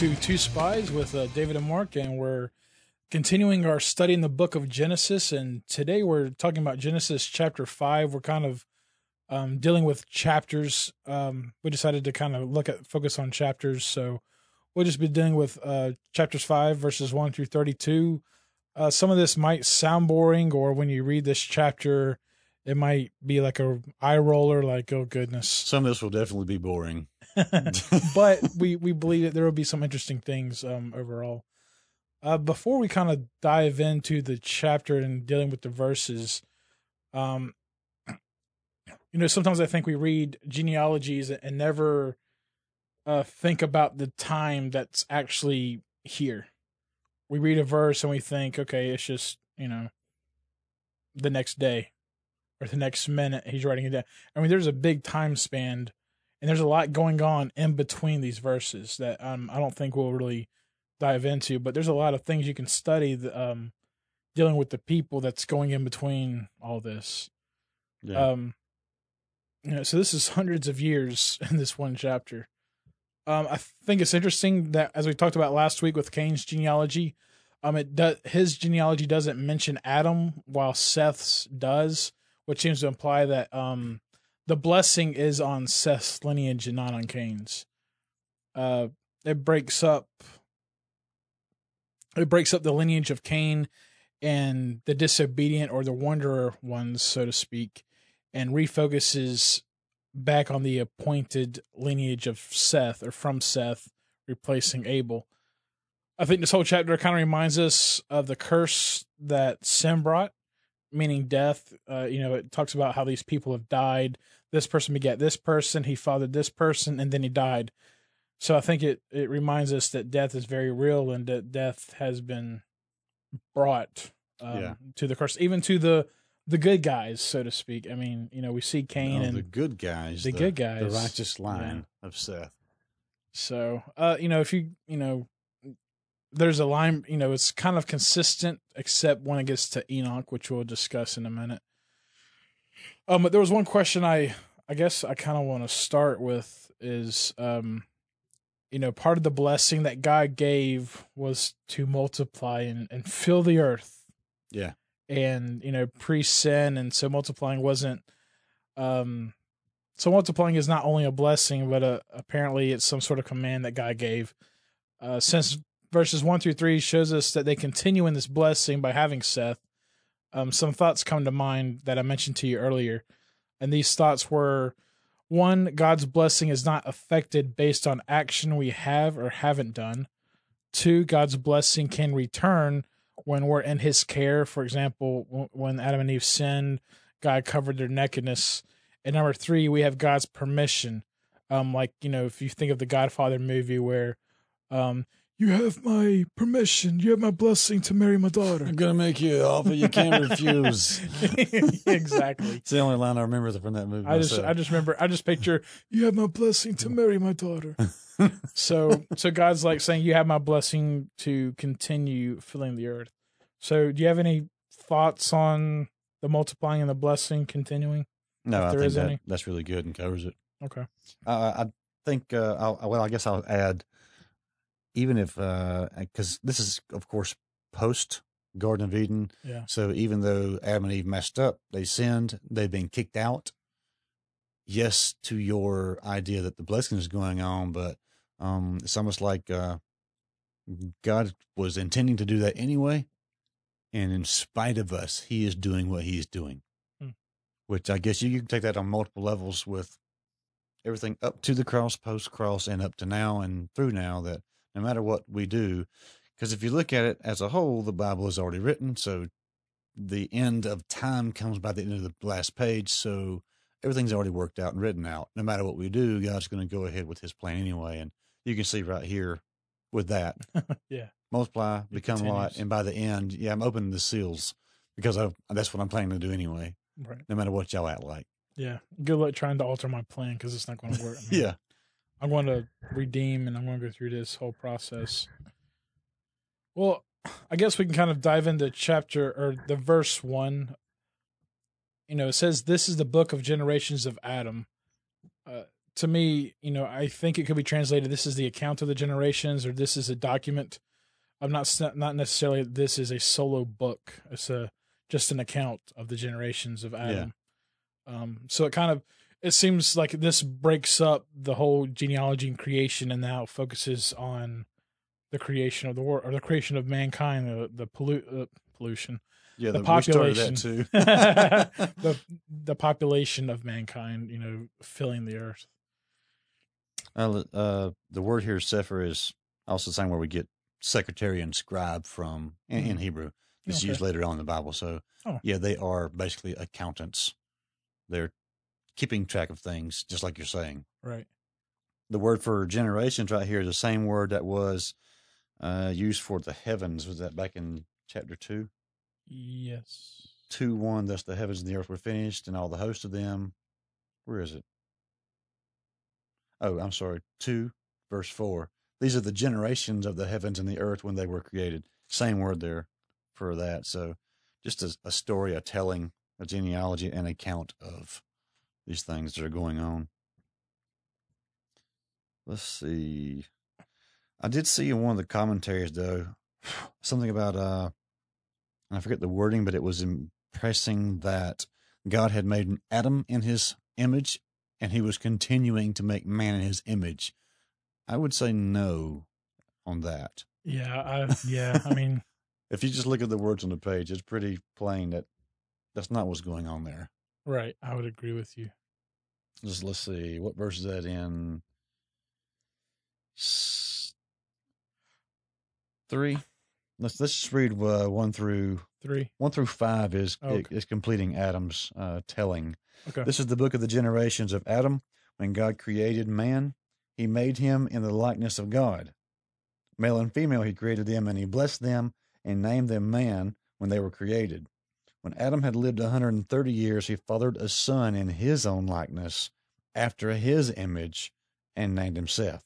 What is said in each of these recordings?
To Two Spies with uh, David and Mark, and we're continuing our study in the book of Genesis. And today we're talking about Genesis chapter five. We're kind of um, dealing with chapters. Um, we decided to kind of look at focus on chapters, so we'll just be dealing with uh, chapters five, verses one through thirty-two. Uh, some of this might sound boring, or when you read this chapter, it might be like a eye roller, like oh goodness. Some of this will definitely be boring. but we we believe that there will be some interesting things um, overall. Uh, before we kind of dive into the chapter and dealing with the verses, um, you know, sometimes I think we read genealogies and never uh, think about the time that's actually here. We read a verse and we think, okay, it's just you know, the next day or the next minute he's writing it down. I mean, there's a big time span and there's a lot going on in between these verses that um, I don't think we'll really dive into. But there's a lot of things you can study um, dealing with the people that's going in between all this. Yeah. Um, you know, so this is hundreds of years in this one chapter. Um, I think it's interesting that as we talked about last week with Cain's genealogy, um, it does his genealogy doesn't mention Adam while Seth's does, which seems to imply that um the blessing is on Seth's lineage and not on Cain's. Uh, it breaks up. It breaks up the lineage of Cain and the disobedient or the wanderer ones, so to speak, and refocuses back on the appointed lineage of Seth or from Seth, replacing Abel. I think this whole chapter kind of reminds us of the curse that sin brought, meaning death. Uh, you know, it talks about how these people have died. This person begat this person, he fathered this person, and then he died. So I think it, it reminds us that death is very real and that death has been brought um, Yeah. to the curse, even to the the good guys, so to speak. I mean, you know, we see Cain No, and the good guys, the good guys. the righteous line of Seth. So, uh, you know, if you, you know, there's a line, you know, it's kind of consistent except when it gets to Enoch, which we'll discuss in a minute. Um, but there was one question I, I guess I kind of want to start with is, um, you know, part of the blessing that God gave was to multiply and, and fill the earth. Yeah. And, you know, pre sin. And so multiplying wasn't, um, so multiplying is not only a blessing, but uh, apparently it's some sort of command that God gave. Uh, since verses one through three shows us that they continue in this blessing by having Seth, um, some thoughts come to mind that I mentioned to you earlier, and these thoughts were: one, God's blessing is not affected based on action we have or haven't done. Two, God's blessing can return when we're in His care. For example, when Adam and Eve sinned, God covered their nakedness. And number three, we have God's permission. Um, like you know, if you think of the Godfather movie, where um, you have my permission, you have my blessing to marry my daughter. I'm gonna make you an offer you can't refuse. exactly. It's the only line I remember from that movie. I just myself. I just remember I just picture you have my blessing to marry my daughter. so so God's like saying you have my blessing to continue filling the earth. So do you have any thoughts on the multiplying and the blessing continuing? no, if I there think is that, any. that's really good and covers it. Okay. Uh, I think. Uh, I'll, well, I guess I'll add, even if because this is of course post Garden of Eden. Yeah. So even though Adam and Eve messed up, they sinned, they've been kicked out. Yes, to your idea that the blessing is going on, but um, it's almost like uh, God was intending to do that anyway, and in spite of us, He is doing what He's doing. Hmm. Which I guess you, you can take that on multiple levels with everything up to the cross, post cross, and up to now and through now. That no matter what we do, because if you look at it as a whole, the Bible is already written. So the end of time comes by the end of the last page. So everything's already worked out and written out. No matter what we do, God's going to go ahead with his plan anyway. And you can see right here with that Yeah. multiply, become light. continues. And by the end, yeah, I'm opening the seals because I, that's what I'm planning to do anyway, Right. no matter what y'all act like. Yeah. Good luck trying to alter my plan because it's not going to work. I mean, Yeah. I'm going to redeem and I'm going to go through this whole process. Well, I guess we can kind of dive into chapter or the verse one. You know, it says, This is the book of generations of Adam. Uh, to me, you know, I think it could be translated. This is the account of the generations, or this is a document. I'm not not necessarily. This is a solo book. It's a just an account of the generations of Adam. Um, so it kind of it seems like this breaks up the whole genealogy and creation, and now focuses on the creation of the world or the creation of mankind, the the pollu- uh, pollution, Yeah, The the, population. too. the the population of mankind, you know, filling the earth. Uh, uh, the word here, sefer, is also the same where we get secretary and scribe from in, in Mhm. Hebrew. It's Okay. used later on in the Bible. So, Oh. yeah, they are basically accountants. They're keeping track of things, just like you're saying. Right. The word for generations right here is the same word that was uh, used for the heavens. Was that back in chapter 2? Yes. 2 1, thus the heavens and the earth were finished, and all the host of them. Where is it? Oh, I'm sorry. 2, verse 4. These are the generations of the heavens and the earth when they were created. Same word there for that. So just a, a story, a telling, a genealogy, an account of these things that are going on. Let's see. I did see in one of the commentaries, though, something about, uh, I forget the wording, but it was impressing that God had made an Adam in his image and he was continuing to make man in his image. I would say no on that. Yeah. I, yeah. I mean, If you just look at the words on the page, it's pretty plain that that's not what's going on there. right. I would agree with you. Just let's see, what verse is that in? Three. Let's let's just read uh, one through Three. one through five is Okay. is completing Adam's uh, telling. Okay. This is the book of the generations of Adam. When God created man, he made him in the likeness of God. Male and female, he created them, and he blessed them and named them man when they were created. When Adam had lived a 130 years, he fathered a son in his own likeness, after his image, and named him Seth.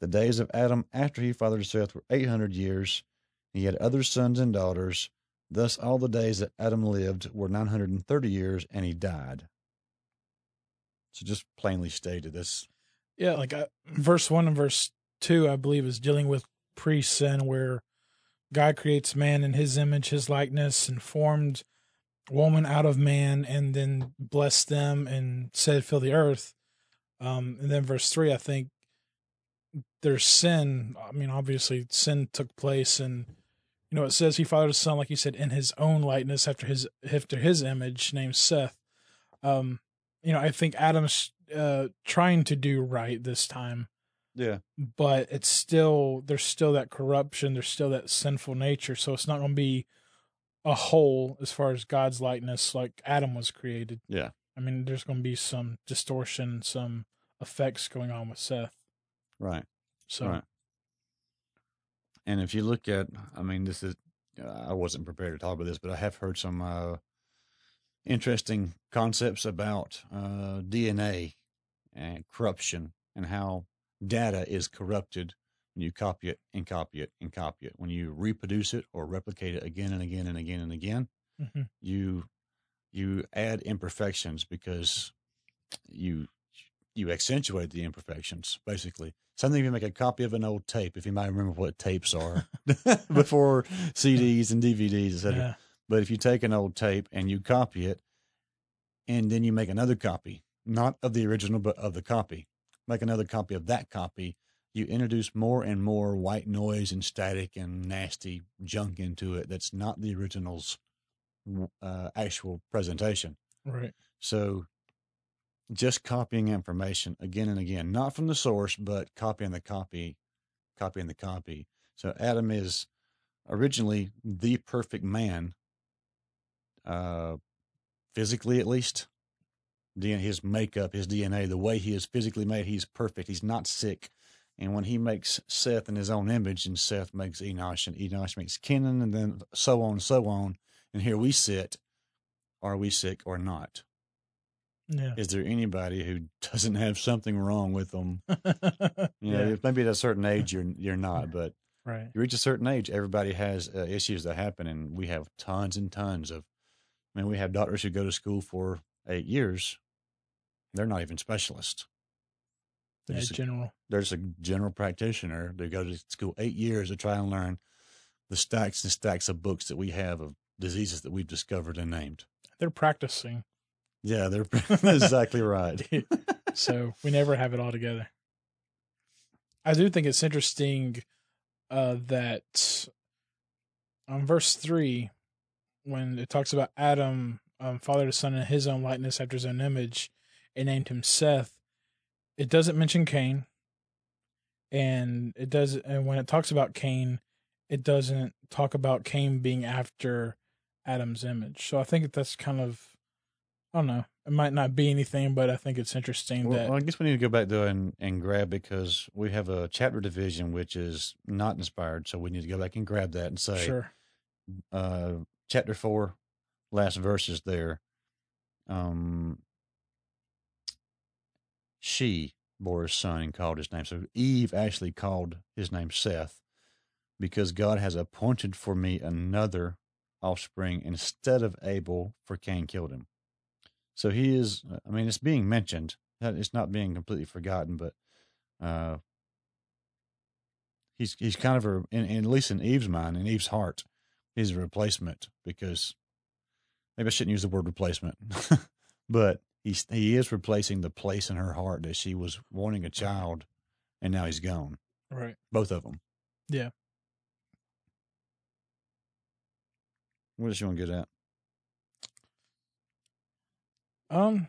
The days of Adam after he fathered Seth were 800 years. He had other sons and daughters. Thus, all the days that Adam lived were 930 years, and he died. So, just plainly stated, this Yeah. Like uh, verse one and verse two, I believe, is dealing with pre sin, where God creates man in his image, his likeness, and formed woman out of man, and then blessed them and said, Fill the earth. Um, and then verse three, I think there's sin. I mean, obviously, sin took place, and you know, it says he fathered a son, like you said, in his own likeness, after his after his image, named Seth. Um, you know, I think Adam's uh, trying to do right this time, yeah, but it's still there's still that corruption, there's still that sinful nature, so it's not going to be a whole as far as God's likeness, like Adam was created. Yeah. I mean, there's going to be some distortion, some effects going on with Seth. right. So, Right. And if you look at, I mean, this is, I wasn't prepared to talk about this, but I have heard some uh, interesting concepts about uh, DNA and corruption and how data is corrupted when you copy it and copy it and copy it. When you reproduce it or replicate it again and again and again and again, mhm. you you add imperfections because you you accentuate the imperfections basically something if you make a copy of an old tape if you might remember what tapes are before cds and dvds etc yeah, but if you take an old tape and you copy it and then you make another copy not of the original but of the copy make another copy of that copy you introduce more and more white noise and static and nasty junk into it that's not the original's uh, actual presentation. right. So just copying information again and again, not from the source, but copying the copy, copying the copy. So Adam is originally the perfect man, uh, physically at least. His makeup, his DNA, the way he is physically made, he's perfect. He's not sick. And when he makes Seth in his own image, and Seth makes Enosh, and Enosh makes Kenan, and then so on and so on, and here we sit, are we sick or not? Yeah. Is there anybody who doesn't have something wrong with them? You know, Yeah. maybe at a certain age you're you're not, but right. you reach a certain age, everybody has uh, issues that happen, and we have tons and tons of. I mean, we have doctors who go to school for eight years; they're not even specialists. Yeah, There's a- general. There's a general practitioner. They go to school eight years to try and learn the stacks and stacks of books that we have of diseases that we've discovered and named. They're practicing, Yeah, they're exactly right. so we never have it all together. I do think it's interesting uh, that on verse three, when it talks about Adam, um, father to son in his own likeness after his own image, and named him Seth, it doesn't mention Cain, and it does. And when it talks about Cain, it doesn't talk about Cain being after Adam's image. So I think that's kind of, I don't know. It might not be anything, but I think it's interesting Well, that well, I guess we need to go back though and, and grab because we have a chapter division which is not inspired, so we need to go back and grab that and say sure, uh chapter four, last verses there. Um she bore a son and called his name. So Eve actually called his name Seth because God has appointed for me another offspring instead of Abel, for Cain killed him. So he is, I mean, it's being mentioned. It's not being completely forgotten, but uh, he's he's kind of a, in, in, at least in Eve's mind, in Eve's heart, he's a replacement because maybe I shouldn't use the word replacement, but he's he is replacing the place in her heart that she was wanting a child, and now he's gone. right. Both of them. Yeah. What does she want to get at? Um,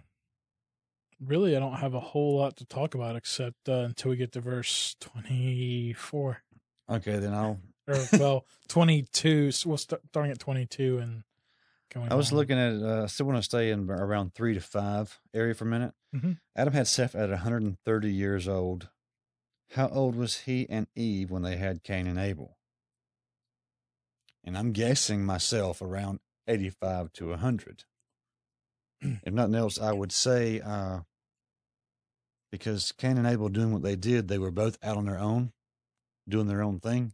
really, I don't have a whole lot to talk about except uh, until we get to verse twenty-four Okay, then I'll. or well, twenty-two. So we'll start starting at twenty-two and going. I was on. looking at. Uh, I still want to stay in around three to five area for a minute. Mhm. Adam had Seth at 130 years old. How old was he and Eve when they had Cain and Abel? And I'm guessing myself around 85 to 100. if nothing else, I would say uh, because Cain and Abel doing what they did, they were both out on their own, doing their own thing.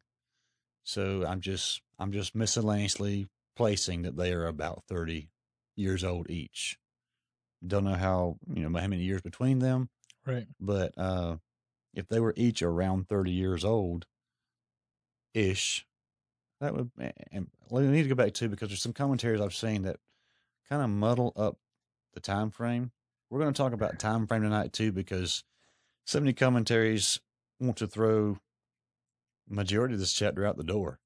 So I'm just I'm just miscellaneously placing that they are about 30 years old each. Don't know how you know how many years between them, right. but uh, if they were each around 30 years old ish, that would, and we need to go back to because there's some commentaries I've seen that kind of muddle up the time frame. We're going to talk about time frame tonight too because so many commentaries want to throw majority of this chapter out the door.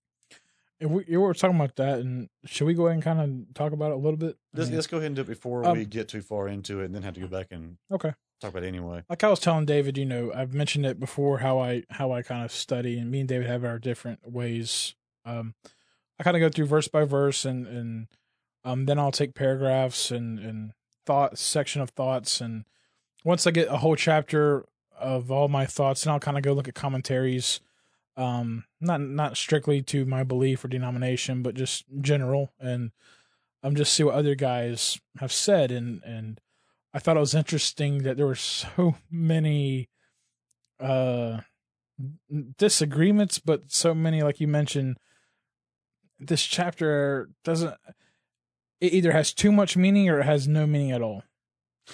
If we, you were talking about that, and should we go ahead and kind of talk about it a little bit? Let's, mean, let's go ahead and do it before Um, we get too far into it and then have to go back and okay. talk about it anyway. like I was telling David, you know, I've mentioned it before how I how I kind of study, and me and David have our different ways. Um, I kind of go through verse by verse, and and um, then I'll take paragraphs and and thought section of thoughts, and once I get a whole chapter of all my thoughts, and I'll kind of go look at commentaries. Um, not not strictly to my belief or denomination, but just general, and um, just see what other guys have said, and and I thought it was interesting that there were so many uh disagreements, but so many, like you mentioned, this chapter doesn't it either has too much meaning or it has no meaning at all.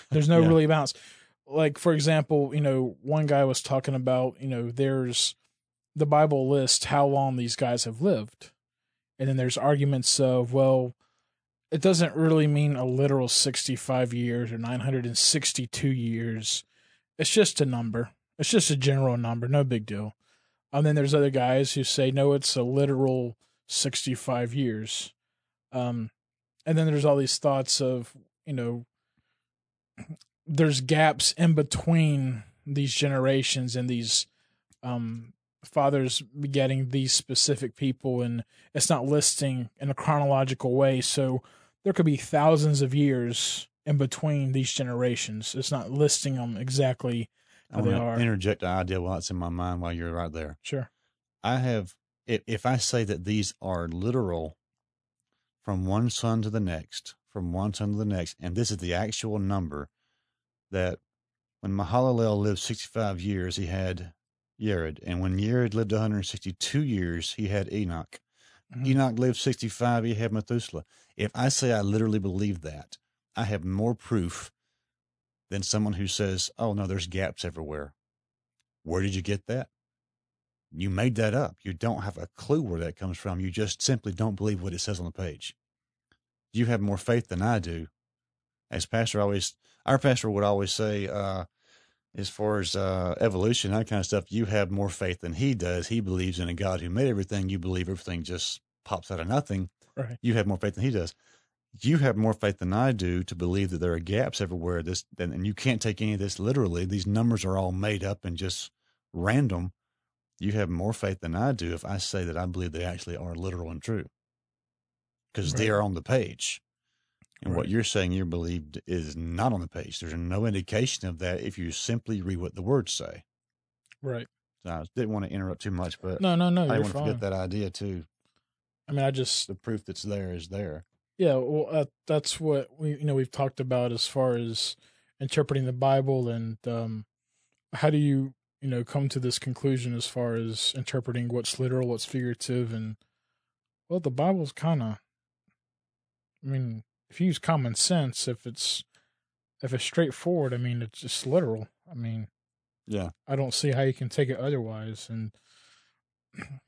There's no Yeah. really balance. Like for example, you know, one guy was talking about, you know, there's the Bible lists how long these guys have lived. And then there's arguments of, well, it doesn't really mean a literal 65 years or 962 years. It's just a number. It's just a general number, no big deal. And then there's other guys who say no, it's a literal 65 years. Um, and then there's all these thoughts of you know, there's gaps in between these generations and these um fathers begetting these specific people, and it's not listing in a chronological way. So there could be thousands of years in between these generations. It's not listing them exactly. How they are. to interject an idea while it's in my mind while you're right there. Sure. I have, if, if I say that these are literal from one son to the next, from one son to the next, and this is the actual number that when Mahalalel lived 65 years, he had Yared. And when Yared lived 162 years, he had Enoch. Mhm. Enoch lived 65, he had Methuselah. If I say I literally believe that, I have more proof than someone who says, oh, no, there's gaps everywhere. Where did you get that? You made that up. You don't have a clue where that comes from. You just simply don't believe what it says on the page. You have more faith than I do. As pastor always, our pastor would always say, uh, as far as uh, evolution, that kind of stuff, you have more faith than he does. He believes in a God who made everything. You believe everything just pops out of nothing. Right. You have more faith than he does. You have more faith than I do to believe that there are gaps everywhere. This and you can't take any of this literally. These numbers are all made up and just random. You have more faith than I do if I say that I believe they actually are literal and true because they are on the page. And what you're saying you believed is not on the page. There's no indication of that if you simply read what the words say. Right. So I didn't want to interrupt too much, but No, no, no. I want to forget that idea too. I mean, I just The proof that's there is there. Yeah, well, uh, that's what we you know we've talked about as far as interpreting the Bible and um, how do you you know come to this conclusion as far as interpreting what's literal, what's figurative, and well, the Bible's kind of. I mean, if you use common sense, if it's if it's straightforward, I mean, it's just literal. I mean, Yeah. I don't see how you can take it otherwise. And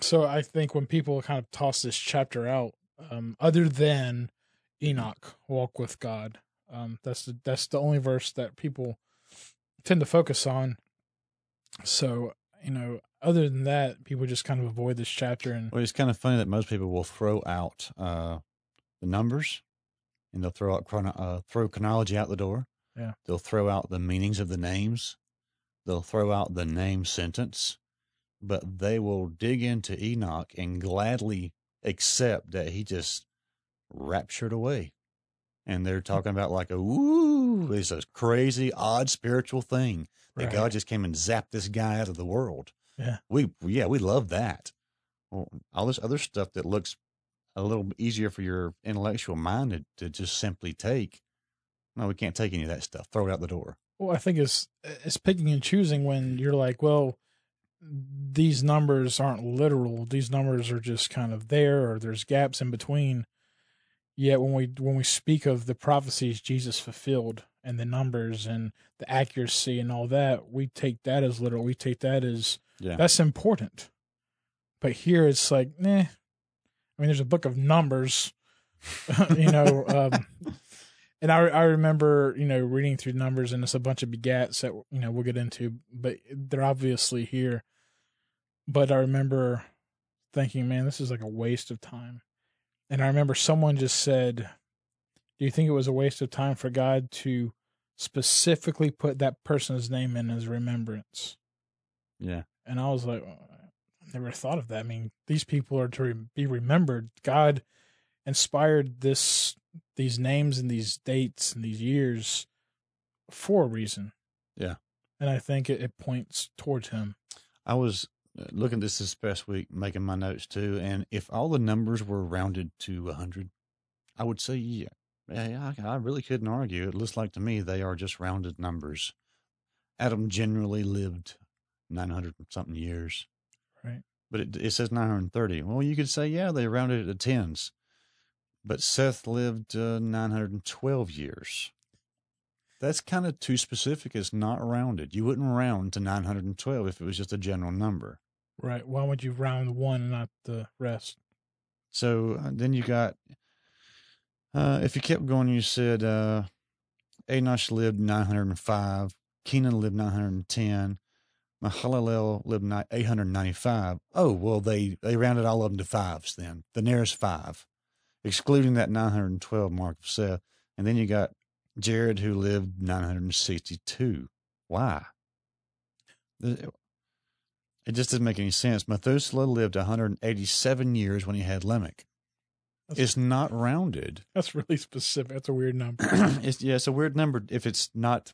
so I think when people kind of toss this chapter out, um, other than Enoch, walk with God, um, that's the that's the only verse that people tend to focus on. So you know, other than that, people just kind of avoid this chapter and Well, it's kind of funny that most people will throw out uh, the numbers, and they'll throw out chrono- uh, throw chronology out the door. Yeah. They'll throw out the meanings of the names. They'll throw out the name sentence, but they will dig into Enoch and gladly accept that he just raptured away. And they're talking about like a woo, it's a crazy, odd spiritual thing that Right. God just came and zapped this guy out of the world. Yeah. We yeah, we love that. Well, all this other stuff that looks a little easier for your intellectual mind to, to just simply take. No, we can't take any of that stuff. Throw it out the door. Well, I think it's it's picking and choosing when you're like, well, these numbers aren't literal. These numbers are just kind of there, or there's gaps in between. Yet when we when we speak of the prophecies Jesus fulfilled and the numbers and the accuracy and all that, we take that as literal. We take that as Yeah. that's important. But here it's like, nah. I mean, there's a book of numbers, you know. Um, and I I remember you know reading through numbers and it's a bunch of begats that you know we'll get into, but they're obviously here. But I remember thinking, man, this is like a waste of time. And I remember someone just said, "Do you think it was a waste of time for God to specifically put that person's name in as remembrance?" Yeah. And I was like, never thought of that. I mean, these people are to re- be remembered. God inspired this, these names and these dates and these years for a reason. Yeah. And I think it, it points towards him. I was uh, looking at this this past week, making my notes too, and if all the numbers were rounded to a hundred, I would say yeah, yeah, I, I really couldn't argue. It looks like to me they are just rounded numbers. Adam generally lived nine hundred something years. But it, it says nine hundred thirty. Well, you could say yeah, they rounded it to tens, but Seth lived uh, nine hundred and twelve years. That's kind of too specific. It's not rounded. You wouldn't round to 912 if it was just a general number. Right. Why would you round one and not the rest? So uh, then you got, uh, if you kept going, you said uh, Enosh lived 905, Kenan lived 910, Mahalalel lived 895. Oh, well, they, they rounded all of them to fives then, the nearest five, excluding that 912 mark of Seth. And then you got Jared, who lived 962. Why? It just doesn't make any sense. Methuselah lived 187 years when he had Lamech. That's- It's not rounded. That's really specific. That's a weird number. it's yeah, it's a weird number if it's not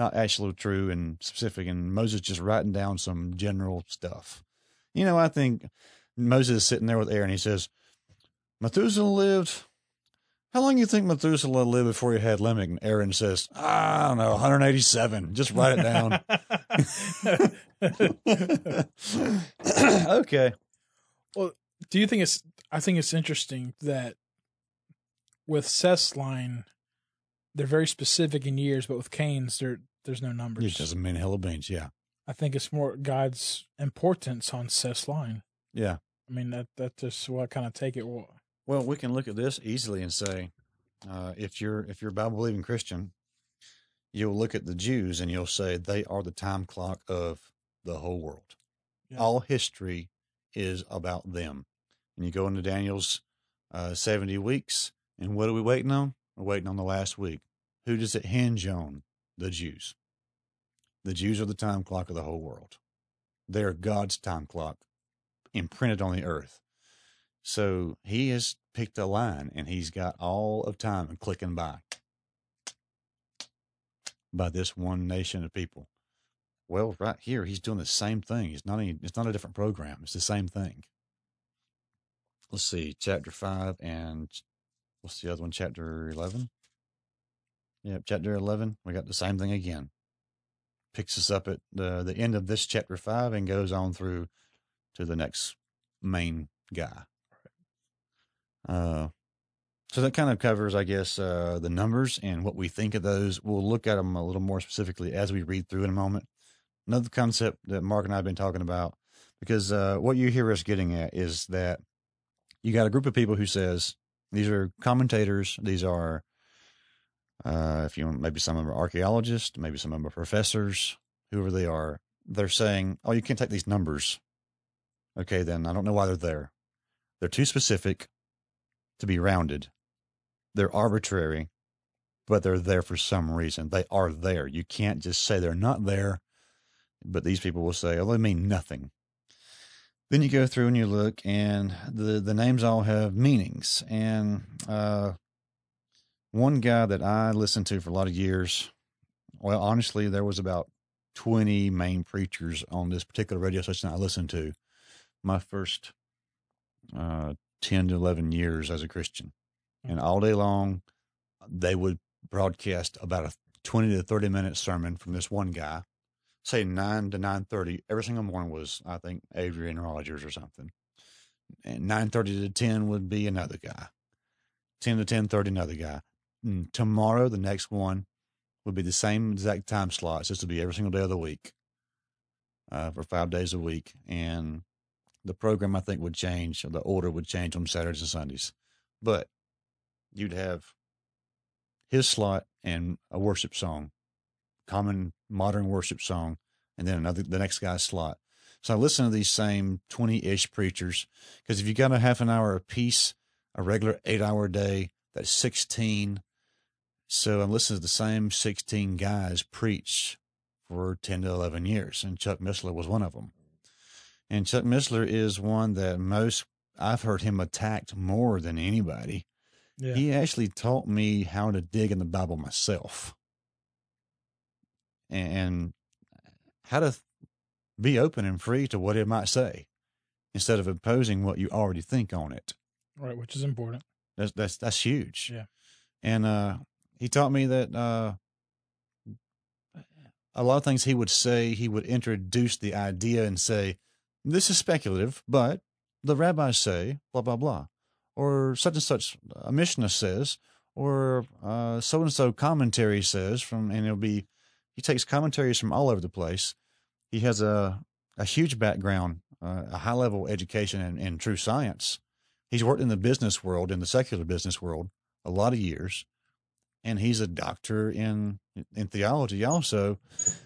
not actually true and specific. And Moses just writing down some general stuff. You know, I think Moses is sitting there with Aaron. He says, Methuselah lived. How long do you think Methuselah lived before he had Lamech? And Aaron says, I don't know, 187. Just write it down. okay. Well, do you think it's? I think it's interesting that with Seth's line, they're very specific in years, but with Cain's, there there's no numbers. It doesn't mean hell of beans. Yeah. I think it's more God's importance on Seth's line. Yeah. I mean that that's just what I kind of take it. Well, we can look at this easily and say, uh, if you're if you're a Bible believing Christian, you'll look at the Jews and you'll say they are the time clock of the whole world. Yeah. All history is about them. And you go into Daniel's uh, seventy weeks, and what are we waiting on? We're waiting on the last week. Who does it hinge on? The Jews. The Jews are the time clock of the whole world. They're God's time clock imprinted on the earth. So he has picked a line and he's got all of time and clicking by by this one nation of people. Well, right here, he's doing the same thing. It's not any, it's not a different program. It's the same thing. Let's see, chapter five and what's the other one? Chapter eleven. Yep, chapter eleven. We got the same thing again. Picks us up at the the end of this chapter five and goes on through to the next main guy. Uh, so that kind of covers, I guess, uh, the numbers and what we think of those. We'll look at them a little more specifically as we read through in a moment. Another concept that Mark and I have been talking about, because uh, what you hear us getting at is that you got a group of people who says these are commentators, these are, uh, if you maybe some of them are archaeologists, maybe some of them are professors, whoever they are. They're saying, "Oh, you can't take these numbers." Okay, then I don't know why they're there. They're too specific to be rounded. They're arbitrary, but they're there for some reason. They are there. You can't just say they're not there. But these people will say, oh, they mean nothing. Then you go through and you look, and the, the names all have meanings. And uh, one guy that I listened to for a lot of years, well, honestly, there was about 20 main preachers on this particular radio station I listened to my first uh, 10 to 11 years as a Christian. And all day long, they would broadcast about a 20 to 30 minute sermon from this one guy, say 9 to 9.30. Every single morning was, I think, Adrian Rogers or something. And 9.30 to 10 would be another guy. 10 to 10.30, another guy. And tomorrow, the next one would be the same exact time slots. This would be every single day of the week uh, for five days a week. And the program I think would change, or the order would change on Saturdays and Sundays. But you'd have his slot and a worship song, common modern worship song, and then another the next guy's slot. So I listen to these same twenty ish preachers because if you got a half an hour a piece, a regular eight hour day, that's sixteen. So I'm listening to the same sixteen guys preach for ten to eleven years, and Chuck Missler was one of them. And Chuck Missler is one that most I've heard him attacked more than anybody. yeah, He actually taught me how to dig in the Bible myself and how to be open and free to what it might say instead of imposing what you already think on it. right, which is important. That's that's that's huge. Yeah. And uh he taught me that uh a lot of things he would say, he would introduce the idea and say, This is speculative, but the rabbis say blah blah blah. Or such and such a Mishnah says, or so and so commentary says from and it'll be he takes commentaries from all over the place. He has a a huge background, uh, a high level education in, in true science he's worked in the business world, in the secular business world, a lot of years, and he's a doctor in in theology also.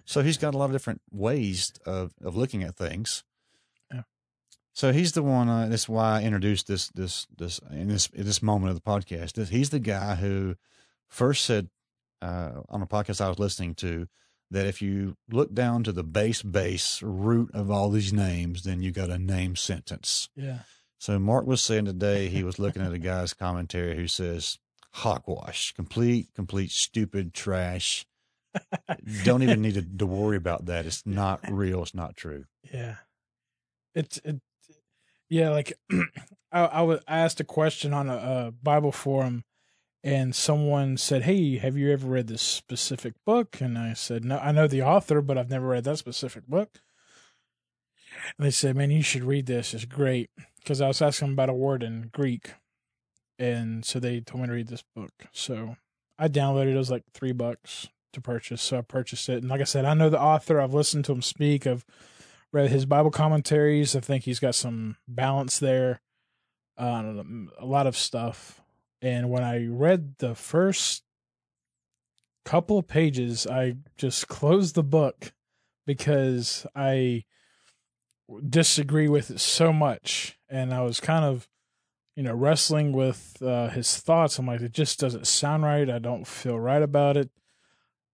So he's got a lot of different ways of of looking at things. Yeah. So he's the one. Uh, that's why I introduced this this this in this in this moment of the podcast. He's the guy who first said uh, on a podcast I was listening to that if you look down to the base base root of all these names, then you got a name sentence. Yeah, So Mark was saying today he was looking at a guy's commentary who says hogwash, complete, complete stupid trash. Don't even need to, to worry about that. It's not real. It's not true. yeah. It's it, yeah. Like I, I was I asked a question on a, a Bible forum, and someone said, "Hey, have you ever read this specific book?" And I said, "No, I know the author, but I've never read that specific book." And they said, "Man, you should read this. It's great." Because I was asking about a word in Greek, and so they told me to read this book. So I downloaded it. It was like three bucks to purchase, so I purchased it. And like I said, I know the author. I've listened to him speak. I've read his Bible commentaries. I think he's got some balance there, uh, a lot of stuff. And when I read the first couple of pages, I just closed the book because I disagree with it so much, and I was kind of, you know, wrestling with uh, his thoughts. I'm like, it just doesn't sound right. I don't feel right about it.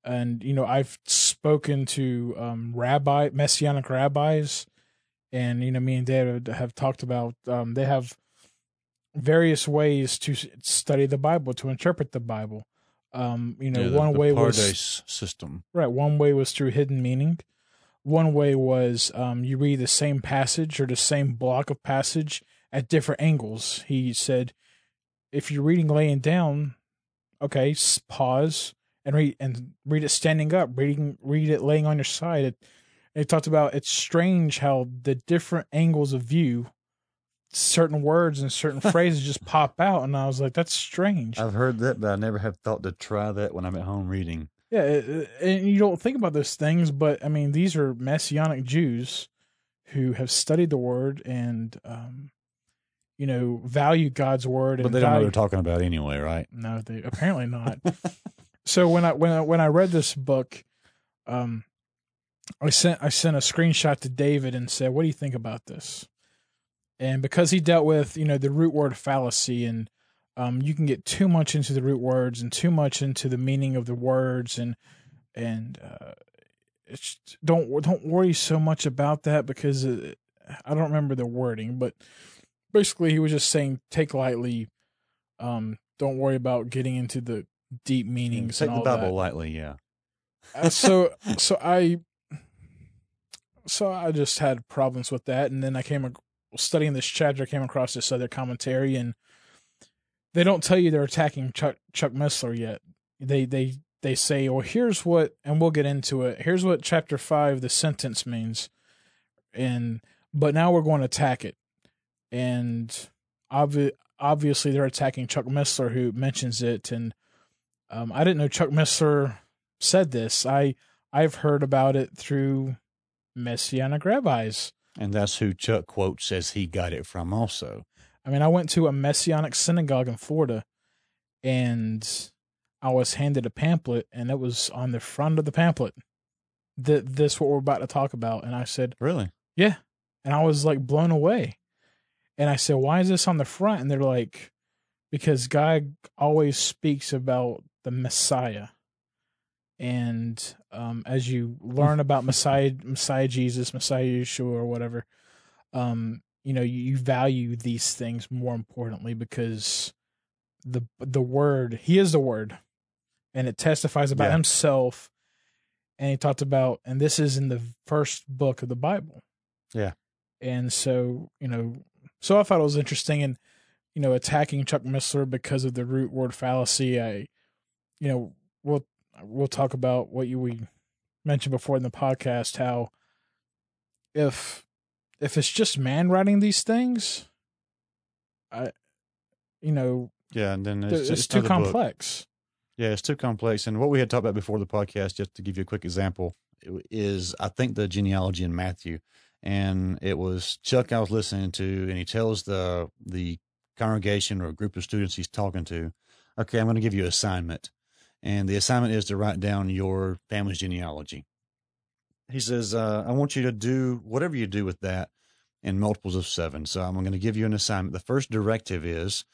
And you know, I've spoken to um, rabbi messianic rabbis, and you know, me and Dad have talked about um, they have various ways to study the Bible to interpret the Bible. Um, you know, Yeah, the- one the way was system. Right. One way was through hidden meaning. One way was um, you read the same passage or the same block of passage at different angles. He said, if you're reading laying down, okay, pause and read and read it standing up. Reading, read it laying on your side. It, it talked about it's strange how the different angles of view, certain words and certain phrases just pop out, and I was like, that's strange. I've heard that, but I never have thought to try that when I'm at home reading. Yeah, it- and you don't think about those things, but I mean, these are Messianic Jews who have studied the Word and, um, you know, value God's Word. But they don't know what value- they're talking about anyway, right? No, they apparently not. so when I when I, when I read this book, um, I sent I sent a screenshot to David and said, "What do you think about this?" And because he dealt with you know the root word fallacy and um, you can get too much into the root words and too much into the meaning of the words and and uh, it's don't don't worry so much about that because it, I don't remember the wording, but basically he was just saying take lightly, um, don't worry about getting into the deep meanings Take the Bible that. lightly, yeah. Uh, so so I so I just had problems with that, and then I came studying this chapter. I came across this other commentary, and they don't tell you they're attacking Chuck Chuck Missler yet. They they they say, well, here's what, and we'll get into it. Here's what chapter five, the sentence means, and but now we're going to attack it, and obvi- obviously they're attacking Chuck Missler, who mentions it, and um, I didn't know Chuck Missler said this. I I've heard about it through Messianic rabbis. And that's who Chuck quote says he got it from also. I mean, I went to a Messianic synagogue in Florida, and I was handed a pamphlet, and it was on the front of the pamphlet. That this what we're about to talk about, and I said, Really? yeah, and I was like blown away, and I said, why is this on the front? And they're like, because God always speaks about the Messiah. And um, as you learn about Messiah, Messiah Jesus, Messiah Yeshua, or whatever, um, you know, you, you value these things more importantly because the the word, he is the word, and it testifies about Yeah. himself. And he talked about, and this is in the first book of the Bible. Yeah. And so, you know, so I thought it was interesting and, you know, attacking Chuck Missler because of the root word fallacy. I, you know, we'll, we'll talk about what you, we mentioned before in the podcast, how if, if it's just man writing these things, I, you know, Yeah, and then it's, it's, too another book. complex. Yeah, it's too complex. And what we had talked about before the podcast, just to give you a quick example, is I think the genealogy in Matthew, and it was Chuck I was listening to, and he tells the the congregation or group of students he's talking to, okay, I'm going to give you an assignment, and the assignment is to write down your family's genealogy. He says, uh, I want you to do whatever you do with that in multiples of seven. So I'm going to give you an assignment. The first directive is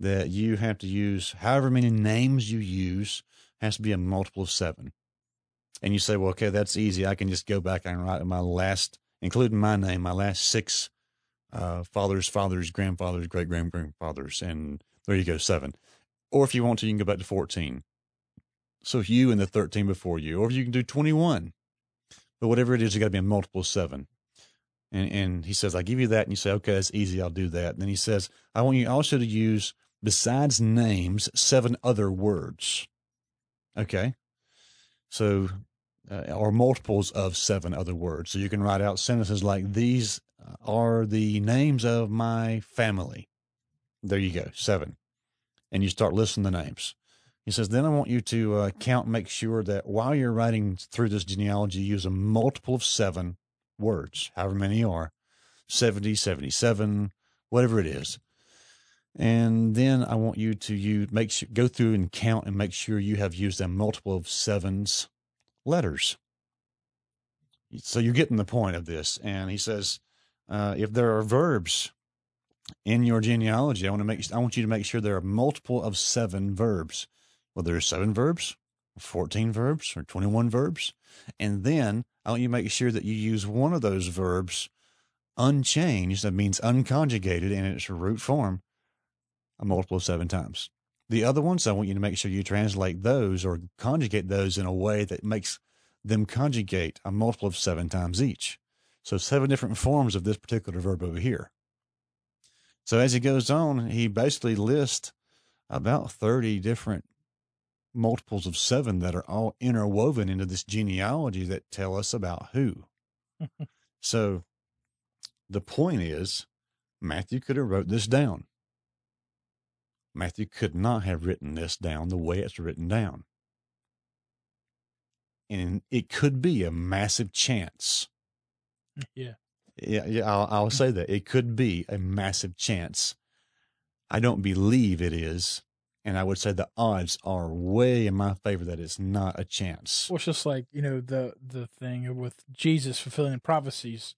that you have to use however many names you use has to be a multiple of seven. And you say, well, okay, that's easy. I can just go back and write my last, including my name, my last six uh, fathers, fathers, grandfathers, great grand grandfathers, and there you go, seven. Or if you want to, you can go back to 14. So you and the 13 before you, or you can do 21. But whatever it is, you got to be a multiple of seven. And, and he says, I give you that. And you say, okay, that's easy. I'll do that. And then he says, I want you also to use, besides names, seven other words. Okay. So, uh, or multiples of seven other words. So you can write out sentences like, these are the names of my family. There you go, seven. And you start listing the names. He says, then I want you to uh, count, make sure that while you're writing through this genealogy, use a multiple of seven words, however many are 70, 77, whatever it is. And then I want you to you make sure, go through and count and make sure you have used a multiple of sevens letters. So you're getting the point of this. And he says, uh, if there are verbs in your genealogy, I want to make I want you to make sure there are multiple of seven verbs. Well, there are seven verbs, fourteen verbs, or twenty-one verbs, and then I want you to make sure that you use one of those verbs unchanged. That means unconjugated in its root form, a multiple of seven times. The other ones, I want you to make sure you translate those or conjugate those in a way that makes them conjugate a multiple of seven times each. So seven different forms of this particular verb over here. So as he goes on, he basically lists about 30 different multiples of seven that are all interwoven into this genealogy that tell us about who. so the point is Matthew could have wrote this down. Matthew could not have written this down the way it's written down. And it could be a massive chance Yeah. yeah, yeah, I'll, I'll say that it could be a massive chance. I don't believe it is, and I would say the odds are way in my favor that it's not a chance. Well, it's just like you know the the thing with Jesus fulfilling prophecies.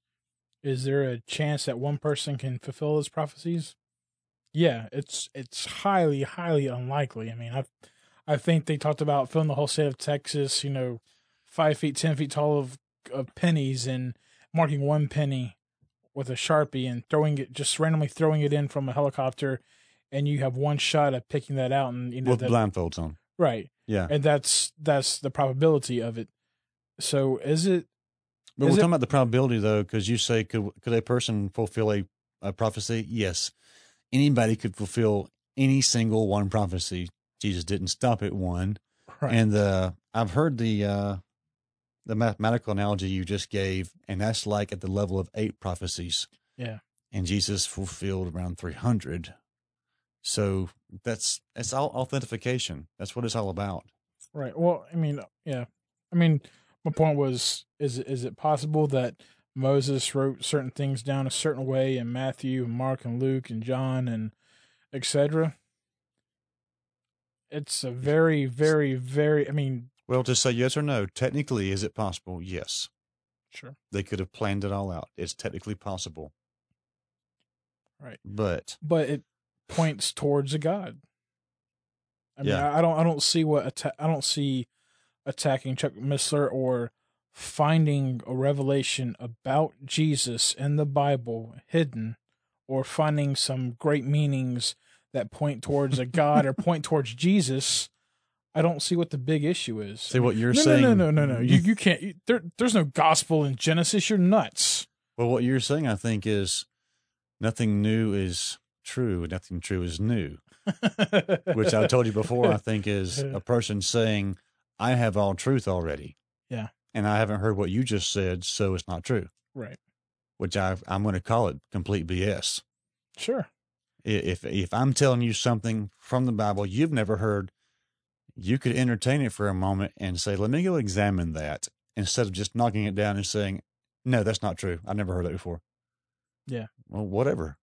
Is there a chance that one person can fulfill those prophecies? Yeah, it's it's highly highly unlikely. I mean, I I think they talked about filling the whole state of Texas. You know, five feet, ten feet tall of of pennies and marking one penny with a sharpie and throwing it just randomly throwing it in from a helicopter, and you have one shot at picking that out. And you know With that, blindfolds on. right, Yeah. and that's that's the probability of it. So is it But Is we're it- talking about the probability, though, because you say, could, could a person fulfill a, a prophecy? Yes. Anybody could fulfill any single one prophecy. Jesus didn't stop at one. right? And uh, I've heard the uh, the mathematical analogy you just gave, and that's like at the level of eight prophecies. Yeah. And Jesus fulfilled around three hundred. So that's that's all authentication. That's what it's all about. Right. Well, I mean, yeah. I mean, my point was: is is it possible that Moses wrote certain things down a certain way in Matthew, and Mark, and Luke, and John, and etc. It's a very, very, very. I mean, Well, to say yes or no, technically, is it possible? Yes, sure. they could have planned it all out. It's technically possible. Right. But but it points towards a god. I mean, Yeah. I, don't, I don't see what atta- I don't see attacking Chuck Missler or finding a revelation about Jesus in the Bible hidden, or finding some great meanings that point towards a god or point towards Jesus. I don't see what the big issue is. see what you're no, saying. no, no, no, no, no. You you can't. You, there, there's no gospel in Genesis. You're nuts. Well, what you're saying, I think, is nothing new is true. Nothing true is new. which I told you before, I think is a person saying, I have all truth already. Yeah. And I haven't heard what you just said, so it's not true, right. which I, I'm going to call it complete BS. Sure. If, if I'm telling you something from the Bible you've never heard, you could entertain it for a moment and say, let me go examine that instead of just knocking it down and saying, no, that's not true. I've never heard that before. Yeah. Well, whatever.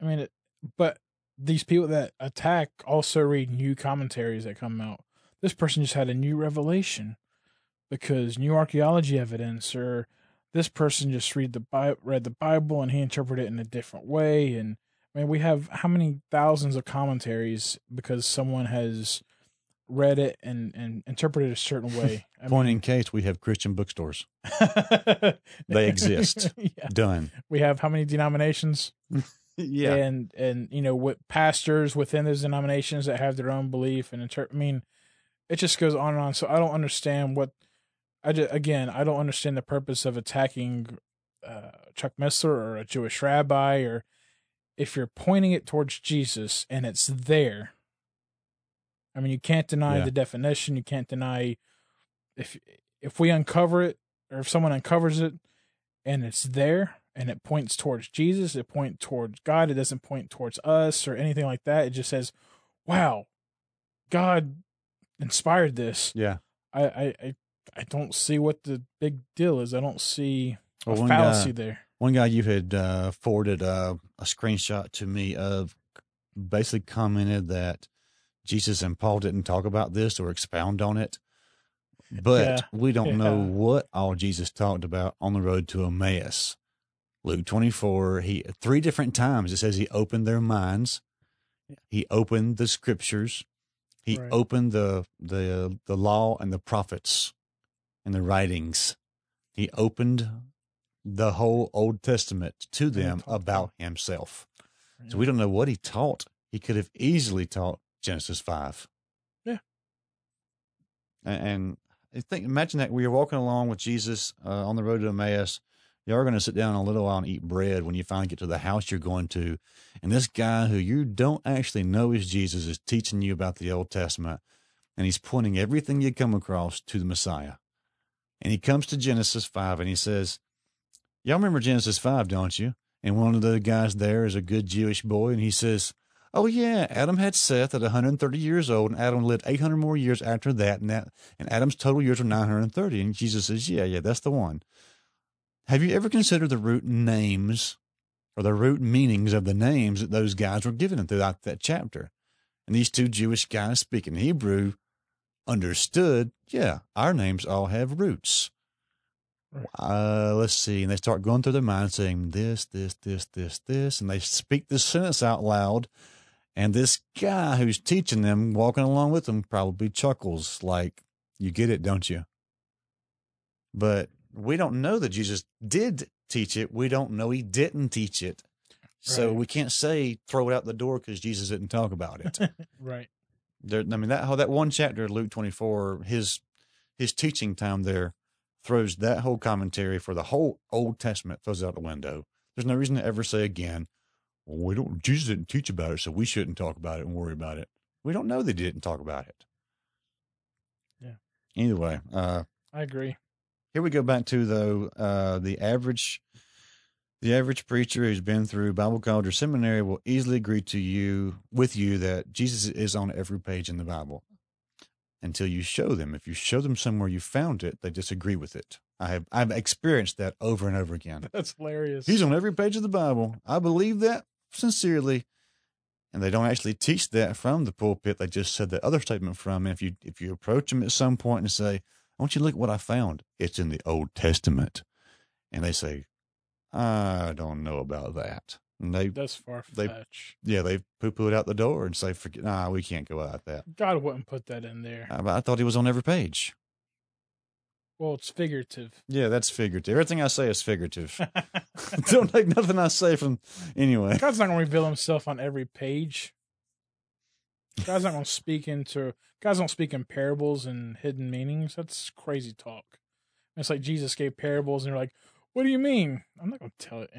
I mean, it, but these people that attack also read new commentaries that come out. This person just had a new revelation because new archaeology evidence, or this person just read the Bi- read the Bible and he interpreted it in a different way. And I mean, we have how many thousands of commentaries because someone has read it and and interpreted it a certain way. I Point in case we have Christian bookstores. They exist. yeah. Done. We have how many denominations? Yeah. and and you know what pastors within those denominations that have their own belief and inter- I mean, it just goes on and on. So I don't understand what I just, again I don't understand the purpose of attacking uh, Chuck Missler or a Jewish rabbi or if you're pointing it towards Jesus and it's there. I mean, you can't deny Yeah. the definition. You can't deny if if we uncover it or if someone uncovers it and it's there and it points towards Jesus, it points towards God. It doesn't point towards us or anything like that. It just says, "Wow, God inspired this. Yeah. I I I, I don't see what the big deal is. I don't see a Well, fallacy guy- there. One guy you had uh, forwarded uh, a screenshot to me of basically commented that Jesus and Paul didn't talk about this or expound on it, but Yeah, we don't know what all Jesus talked about on the road to Emmaus. Luke 24, he three different times it says he opened their minds, he opened the scriptures, he Right. opened the the the law and the prophets and the writings. He opened the whole Old Testament to them about himself. So we don't know what he taught. He could have easily taught Genesis five. Yeah. And, I think imagine that we are walking along with Jesus uh, on the road to Emmaus. You are going to sit down a little while and eat bread when you finally get to the house you're going to, and this guy who you don't actually know is Jesus is teaching you about the Old Testament, and he's pointing everything you come across to the Messiah. And he comes to Genesis five and he says, Y'all remember Genesis 5, don't you? And one of the guys there is a good Jewish boy, and he says, Oh, yeah, Adam had Seth at 130 years old, and Adam lived 800 more years after that, and, that, and Adam's total years were 930. And Jesus says, Yeah, yeah, that's the one. Have you ever considered the root names or the root meanings of the names that those guys were given throughout that chapter? And these two Jewish guys speaking Hebrew understood, yeah, our names all have roots uh, let's see. And they start going through their mind saying this, this, this, this, this. And they speak this sentence out loud. And this guy who's teaching them, walking along with them, probably chuckles like, You get it, don't you? But we don't know that Jesus did teach it. We don't know he didn't teach it. So we can't say throw it out the door because Jesus didn't talk about it. Right. There, I mean that how that one chapter of Luke twenty four, his his teaching time there throws that whole commentary for the whole Old Testament throws it out the window. There's no reason to ever say again, well, we don't Jesus didn't teach about it, so we shouldn't talk about it and worry about it. We don't know he didn't talk about it. Yeah. Either way, uh I agree. here we go back to though uh, the average the average preacher who's been through Bible college or seminary will easily agree to you with you that Jesus is on every page in the Bible until you show them. If you show them somewhere you found it, they disagree with it. I have I've experienced that over and over again. That's hilarious. He's on every page of the Bible. I believe that sincerely. And they don't actually teach that from the pulpit. They just said that other statement from. And if you if you approach them at some point and say, I want you to look at what I found. It's in the Old Testament. And they say, I don't know about that. And they That's far fetched. yeah, they poo poo it out the door and say, Forget nah, we can't go out that. God wouldn't put that in there. I, I thought he was on every page. Well, it's figurative. Yeah, that's figurative. Everything I say is figurative. don't take nothing I say from anyway. God's not going to reveal himself on every page. God's not going to speak into. God's don't speak in parables and hidden meanings. That's crazy talk. It's like Jesus gave parables, and you're like, "What do you mean?" I'm not going to tell it.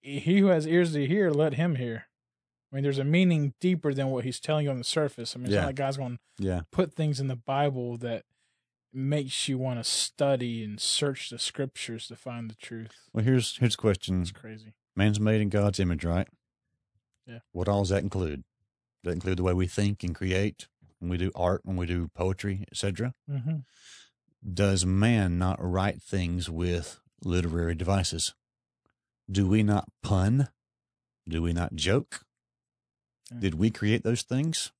He who has ears to hear, let him hear. I mean, there's a meaning deeper than what he's telling you on the surface. I mean, it's Yeah. not like God's going to Yeah. put things in the Bible that makes you want to study and search the scriptures to find the truth. Well, here's here's a question. It's crazy. Man's made in God's image, right? Yeah. What all does that include? Does that include the way we think and create when we do art, when we do poetry, etc.? Mm-hmm. Does man not write things with literary devices? Do we not pun? Do we not joke? Did we create those things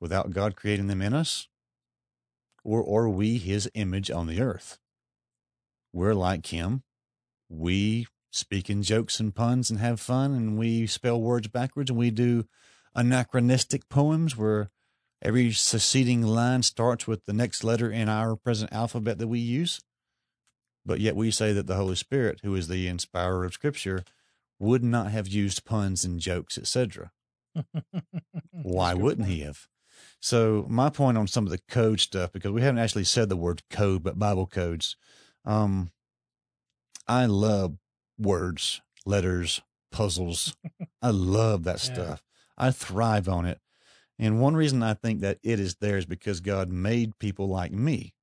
without God creating them in us? Or are we his image on the earth? We're like him. We speak in jokes and puns and have fun, and we spell words backwards, and we do anachronistic poems where every succeeding line starts with the next letter in our present alphabet that we use. But yet we say that the Holy Spirit, who is the inspirer of Scripture, would not have used puns and jokes, etc. Why wouldn't he have? So my point on some of the code stuff, because we haven't actually said the word code, but Bible codes. Um, I love words, letters, puzzles. I love that Yeah. stuff. I thrive on it. And one reason I think that it is there is because God made people like me.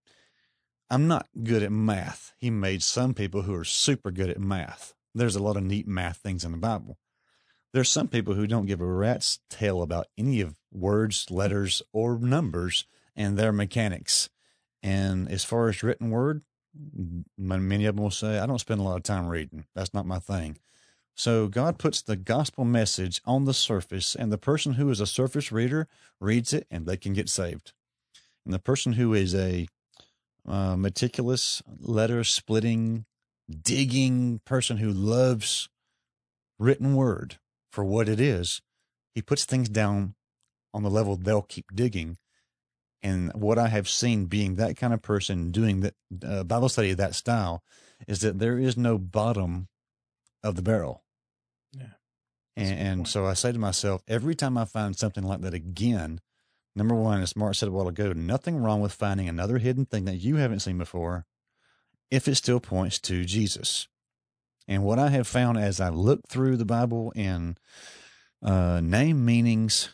I'm not good at math. He made some people who are super good at math. There's a lot of neat math things in the Bible. There's some people who don't give a rat's tail about any of words, letters, or numbers and their mechanics. And as far as written word, many of them will say, I don't spend a lot of time reading. That's not my thing. So God puts the gospel message on the surface, and the person who is a surface reader reads it and they can get saved. And the person who is a uh, meticulous, letter splitting, digging person who loves written word for what it is, he puts things down on the level they'll keep digging and what I have seen being that kind of person doing that uh, Bible study of that style is that there is no bottom of the barrel. Yeah. And, and so I say to myself, every time I find something like that again, number one, as Mark said a while ago, nothing wrong with finding another hidden thing that you haven't seen before if it still points to Jesus. And what I have found as I look through the Bible in uh, name meanings,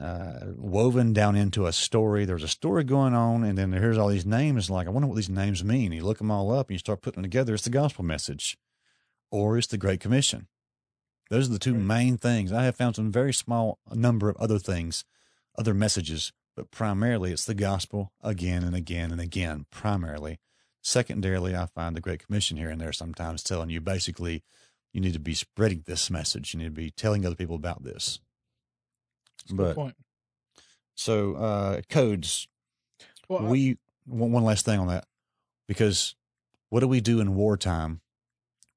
uh, woven down into a story. There's a story going on, and then here's all these names. Like, I wonder what these names mean. You look them all up and you start putting them together. It's the gospel message, or it's the Great Commission. Those are the two main things. I have found some very small number of other things, other messages, but primarily it's the gospel again and again and again, primarily. Secondarily, I find the Great Commission here and there sometimes telling you basically you need to be spreading this message. You need to be telling other people about this. That's but point. so uh, codes. Well, we one, one last thing on that because what do we do in wartime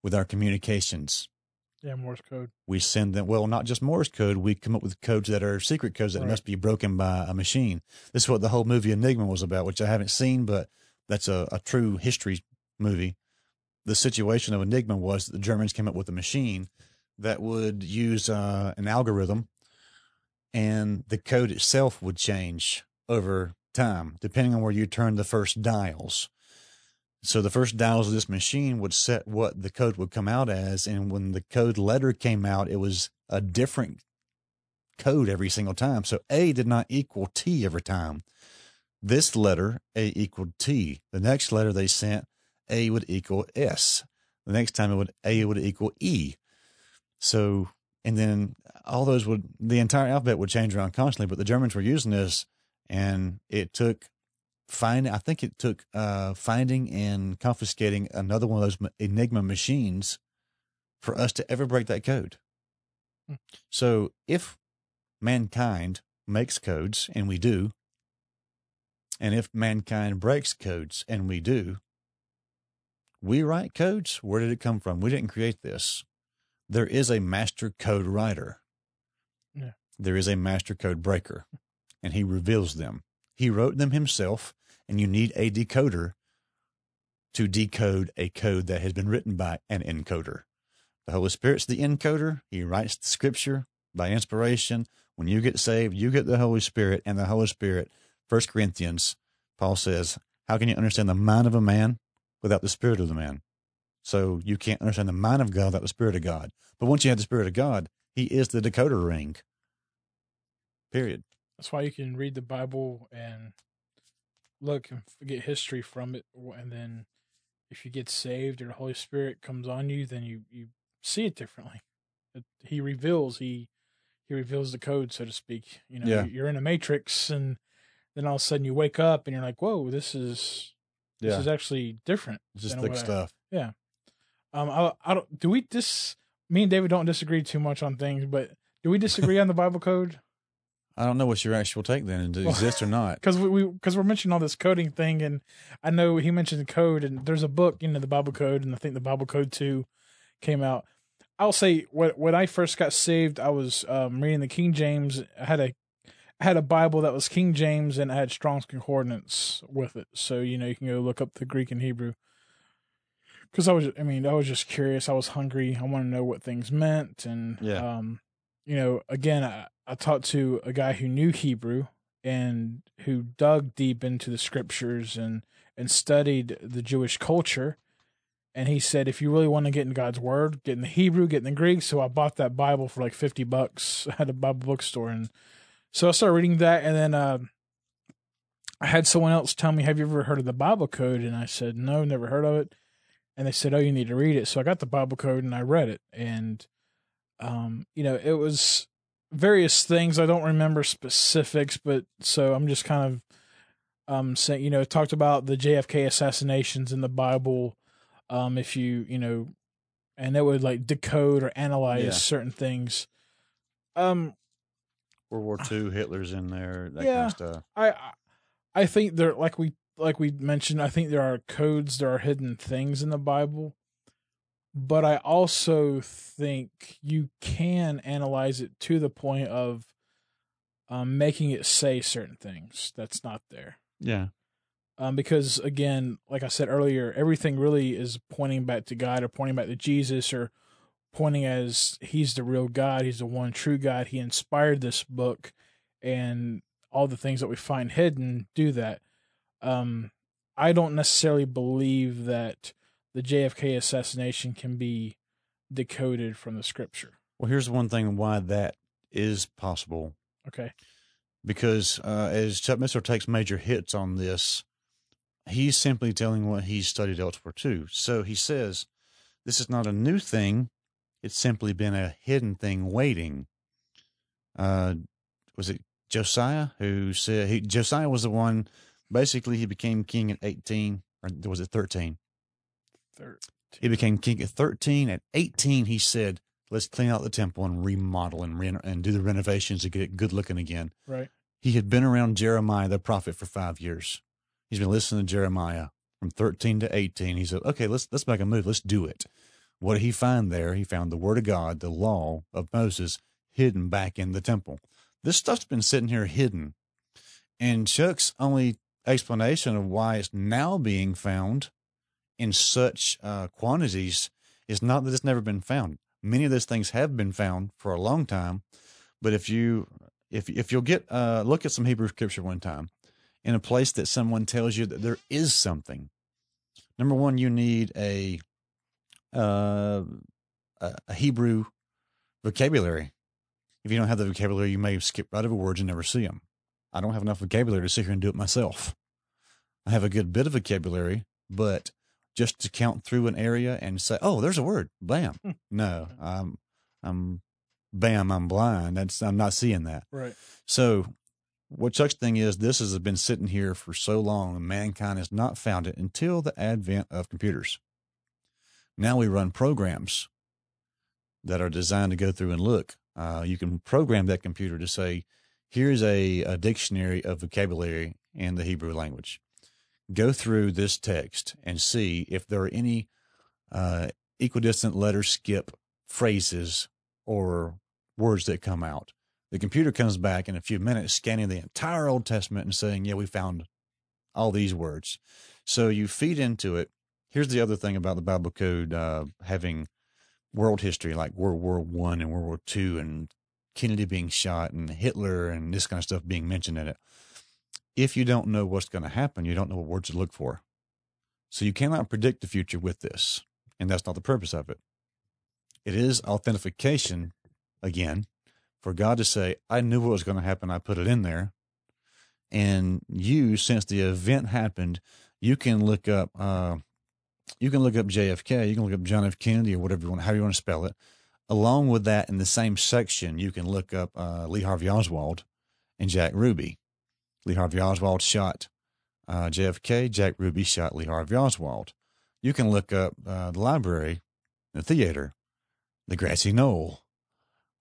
with our communications? Yeah, Morse code. We send them, well, not just Morse code. We come up with codes that are secret codes that right. must be broken by a machine. This is what the whole movie Enigma was about, which I haven't seen, but that's a, a true history movie. The situation of Enigma was that the Germans came up with a machine that would use uh, an algorithm and the code itself would change over time, depending on where you turn the first dials. So the first dials of this machine would set what the code would come out as. And when the code letter came out, it was a different code every single time. So A did not equal T every time. This letter, A equaled T. The next letter they sent, A would equal S. The next time it would A would equal E. So and then all those would the entire alphabet would change around constantly. But the Germans were using this, and it took find. I think it took uh, finding and confiscating another one of those Enigma machines for us to ever break that code. Hmm. So if mankind makes codes, and we do, and if mankind breaks codes, and we do, we write codes. Where did it come from? We didn't create this there is a master code writer. Yeah. There is a master code breaker, and he reveals them. He wrote them himself, and you need a decoder to decode a code that has been written by an encoder. The Holy Spirit's the encoder. He writes the scripture by inspiration. When you get saved, you get the Holy Spirit, and the Holy Spirit, First Corinthians, Paul says, How can you understand the mind of a man without the spirit of the man? So you can't understand the mind of God without the Spirit of God. But once you have the Spirit of God, He is the decoder ring. Period. That's why you can read the Bible and look and get history from it. And then if you get saved or the Holy Spirit comes on you, then you, you see it differently. He reveals, he, he reveals the code, so to speak. You know, yeah. you're in a matrix and then all of a sudden you wake up and you're like, whoa, this is, this is actually different. Just thick stuff. I, yeah. Um, I, I don't. Do we dis? Me and David don't disagree too much on things, but do we disagree on the Bible code? I don't know what your actual take then, does it exist or not? Because we because we, are mentioning all this coding thing, and I know he mentioned code, and there's a book, you know, the Bible Code, and I think the Bible Code two came out. I'll say when when I first got saved, I was um, reading the King James. I had a I had a Bible that was King James, and I had Strong's Concordance with it. So you know, you can go look up the Greek and Hebrew because I was, I mean, I was just curious. I was hungry. I want to know what things meant, and yeah. um, you know, again, I, I talked to a guy who knew Hebrew and who dug deep into the scriptures and and studied the Jewish culture. And he said, if you really want to get in God's word, get in the Hebrew, get in the Greek. So I bought that Bible for like fifty bucks at a Bible bookstore, and so I started reading that. And then uh, I had someone else tell me, "Have you ever heard of the Bible Code?" And I said, "No, never heard of it." and they said, "Oh, you need to read it." So I got the Bible code and I read it, and um, you know, it was various things. I don't remember specifics, but so I'm just kind of um, saying you know, talked about the JFK assassinations in the Bible. Um, if you you know, and it would like decode or analyze Yeah. certain things. Um, World War II, Hitler's in there, that Yeah. kind of stuff. I- I think there like we like we mentioned, I think there are codes, there are hidden things in the Bible. But I also think you can analyze it to the point of um, making it say certain things that's not there. Yeah. Um, because again, like I said earlier, everything really is pointing back to God or pointing back to Jesus or pointing as He's the real God, He's the one true God. He inspired this book, and all the things that we find hidden do that. Um, I don't necessarily believe that the JFK assassination can be decoded from the scripture. Well, here's one thing why that is possible. Okay. Because uh, as Chuck Missler takes major hits on this, he's simply telling what he's studied elsewhere too. So he says, this is not a new thing. It's simply been a hidden thing waiting. Uh, was it Josiah who said he, Josiah was the one, basically he became king at 18 or was it 13? He became king at 13. At 18, he said, let's clean out the temple and remodel and, re- and do the renovations to get it good looking again. Right. He had been around Jeremiah, the prophet, for five years. He's been listening to Jeremiah from 13 to 18. He said, okay, let's, let's make a move. Let's do it. What did he find there? He found the word of God, the law of Moses, hidden back in the temple. This stuff's been sitting here hidden. And Chuck's only explanation of why it's now being found in such uh, quantities is not that it's never been found. Many of those things have been found for a long time, but if you if if you'll get uh, look at some Hebrew scripture one time in a place that someone tells you that there is something. Number one, you need a uh, a a Hebrew vocabulary. If you don't have the vocabulary, you may skip right over words and never see them. I don't have enough vocabulary to sit here and do it myself. I have a good bit of vocabulary, but just to count through an area and say, "Oh, there's a word," bam. no, I'm, I'm, bam, I'm blind. That's I'm not seeing that. Right. So, what Chuck's thing is, this has been sitting here for so long, and mankind has not found it until the advent of computers. Now we run programs that are designed to go through and look. Uh, you can program that computer to say, "Here's a, a dictionary of vocabulary in the Hebrew language." Go through this text and see if there are any uh, equidistant letter skip phrases or words that come out. The computer comes back in a few minutes scanning the entire Old Testament and saying, Yeah, we found all these words. So you feed into it. Here's the other thing about the Bible code uh, having world history like World War One and World War Two and Kennedy being shot and Hitler and this kind of stuff being mentioned in it. If you don't know what's going to happen, you don't know what words to look for. So you cannot predict the future with this. And that's not the purpose of it. It is authentication, again, for God to say, I knew what was going to happen. I put it in there. And you, since the event happened, you can look up, uh, you can look up JFK, you can look up John F. Kennedy or whatever you want, how you want to spell it. Along with that, in the same section, you can look up uh, Lee Harvey Oswald and Jack Ruby. Lee Harvey Oswald shot uh, JFK. Jack Ruby shot Lee Harvey Oswald. You can look up uh, the library, the theater, the grassy knoll.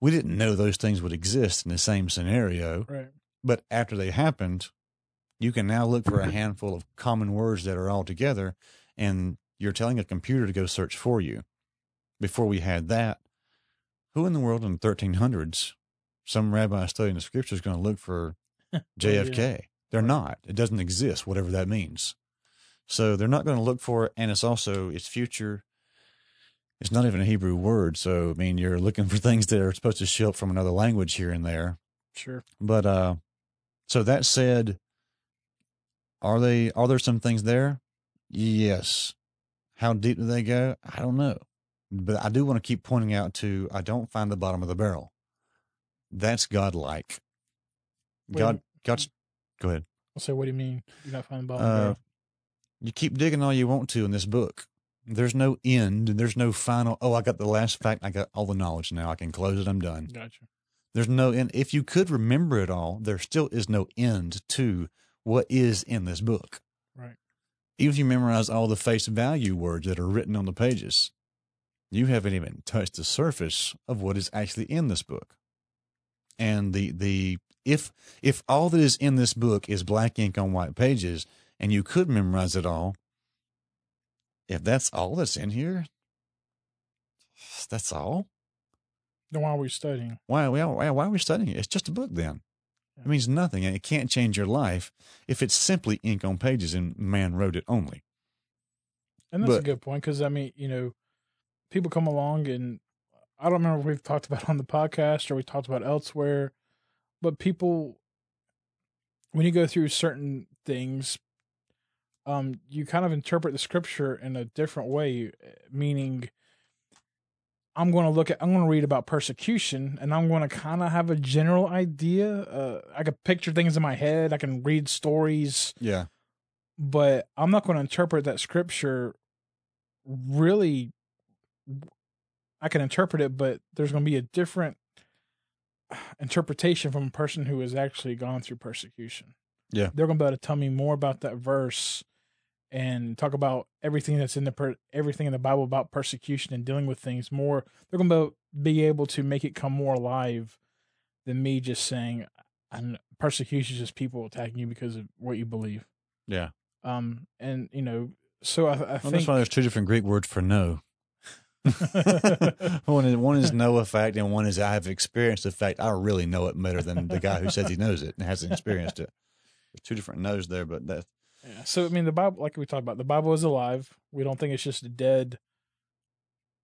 We didn't know those things would exist in the same scenario, Right. but after they happened, you can now look for a handful of common words that are all together, and you're telling a computer to go search for you. Before we had that, who in the world in the 1300s, some rabbi studying the scripture is going to look for JFK? They're not. It doesn't exist, whatever that means. So they're not going to look for it, and it's also its future. It's not even a Hebrew word, so I mean, you're looking for things that are supposed to show up from another language here and there. Sure. But uh, so that said, are they? Are there some things there? Yes. How deep do they go? I don't know, but I do want to keep pointing out to. I don't find the bottom of the barrel. That's godlike. God, God's. Go ahead. I'll say, what do you mean? You're not finding bottom Uh, you keep digging all you want to in this book. There's no end. and There's no final. Oh, I got the last fact. I got all the knowledge now. I can close it. I'm done. Gotcha. There's no end. If you could remember it all, there still is no end to what is in this book. Right. Even if you memorize all the face value words that are written on the pages, you haven't even touched the surface of what is actually in this book. And the the if if all that is in this book is black ink on white pages and you could memorize it all, if that's all that's in here, that's all. Then why are we studying? Why, why, why are we studying it? It's just a book then. It means nothing and it can't change your life if it's simply ink on pages and man wrote it only. And that's a good point because I mean, you know, people come along and I don't remember if we've talked about it on the podcast or we talked about elsewhere, but people, when you go through certain things, um, you kind of interpret the scripture in a different way, meaning. I'm going to look at, I'm going to read about persecution and I'm going to kind of have a general idea. Uh, I can picture things in my head. I can read stories Yeah. but I'm not going to interpret that scripture really. I can interpret it, but there's going to be a different interpretation from a person who has actually gone through persecution. Yeah. They're going to be able to tell me more about that verse and talk about everything that's in the per- everything in the Bible about persecution and dealing with things more. They're going to be able to make it come more alive than me just saying, "And persecution is just people attacking you because of what you believe." Yeah. Um, and you know, so I, I Well, think that's why there's two different Greek words for no. one is one is know a fact, and one is I have experienced the fact. I really know it better than the guy who says he knows it and hasn't experienced it. There's two different knows there, but that Yeah. So I mean, the Bible, like we talked about, the Bible is alive. We don't think it's just dead,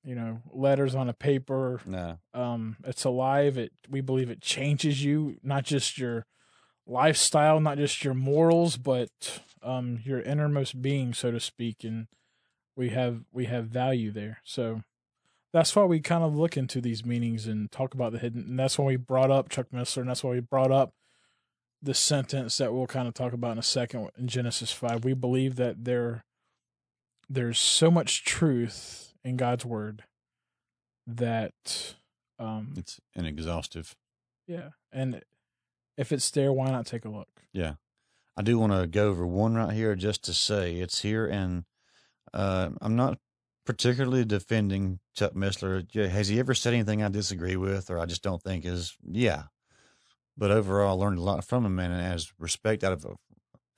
you know, letters on a paper. no, Um, it's alive. It we believe it changes you, not just your lifestyle, not just your morals, but um your innermost being, so to speak. And we have we have value there. So that's why we kind of look into these meanings and talk about the hidden. And that's why we brought up Chuck Missler, and that's why we brought up the sentence that we'll kind of talk about in a second in Genesis five. We believe that there there's so much truth in God's word that um it's inexhaustive. yeah and if it's there why not take a look Yeah, I do want to go over one right here just to say it's here, and uh, I'm not particularly defending Chuck Missler. Has he ever said anything I disagree with, or I just don't think is? Yeah, but overall, I learned a lot from him, and as respect out of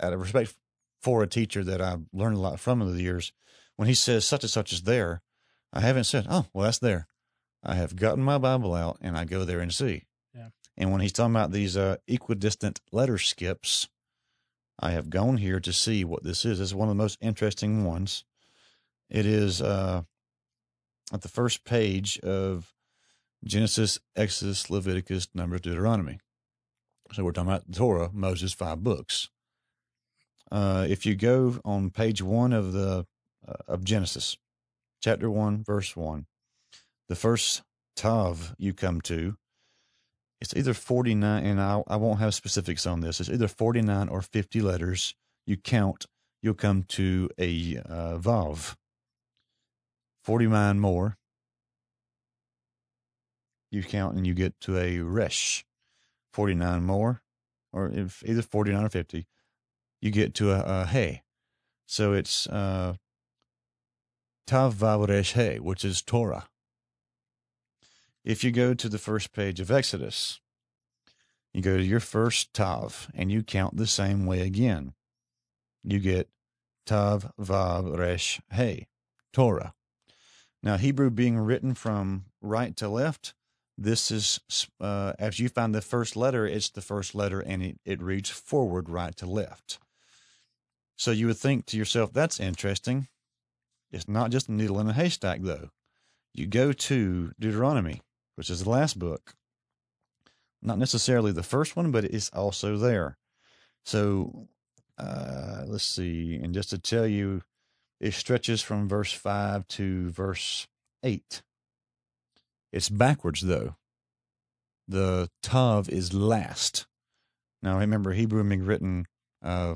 out of respect for a teacher that I've learned a lot from over the years, when he says such and such is there, I haven't said, oh, well, that's there. I have gotten my Bible out and I go there and see. Yeah. And when he's talking about these uh, equidistant letter skips, I have gone here to see what this is. This is one of the most interesting ones. It is uh, at the first page of Genesis, Exodus, Leviticus, Numbers, Deuteronomy. So we're talking about the Torah, Moses' five books. Uh, if you go on page one of the uh, of Genesis, chapter one, verse one, the first tav you come to, it's either forty nine, and I I won't have specifics on this. It's either forty nine or fifty letters. You count, you'll come to a uh, vav. Forty nine more. You count and you get to a resh. Forty nine more, or if either forty nine or fifty you get to a, a hey. So it's uh, Tav Vav Resh Hey, which is Torah. If you go to the first page of Exodus, you go to your first Tav and you count the same way again. You get Tav Vav Resh Hey, Torah. Now, Hebrew being written from right to left, this is, uh, as you find the first letter, it's the first letter and it, it reads forward right to left. So you would think to yourself, that's interesting. It's not just a needle in a haystack, though. You go to Deuteronomy, which is the last book. Not necessarily the first one, but it's also there. So uh, let's see. And just to tell you, it stretches from verse 5 to verse 8. It's backwards, though. The Tav is last. Now, remember, Hebrew being written uh,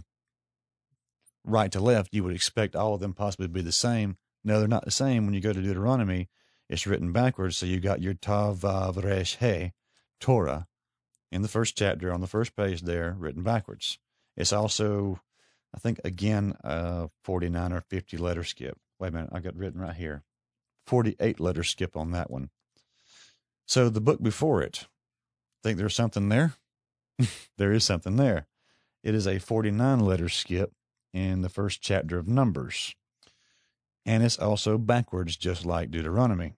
right to left, you would expect all of them possibly to be the same. No, they're not the same. When you go to Deuteronomy, it's written backwards. So you got your Tav, Vav, Resh, He, Torah, in the first chapter on the first page there, written backwards. It's also, I think, again, uh, 49 or 50 letter skip. Wait a minute, I got written right here. 48 letter skip on that one. So the book before it, think there's something there? there is something there. It is a 49 letter skip in the first chapter of Numbers. And it's also backwards, just like Deuteronomy.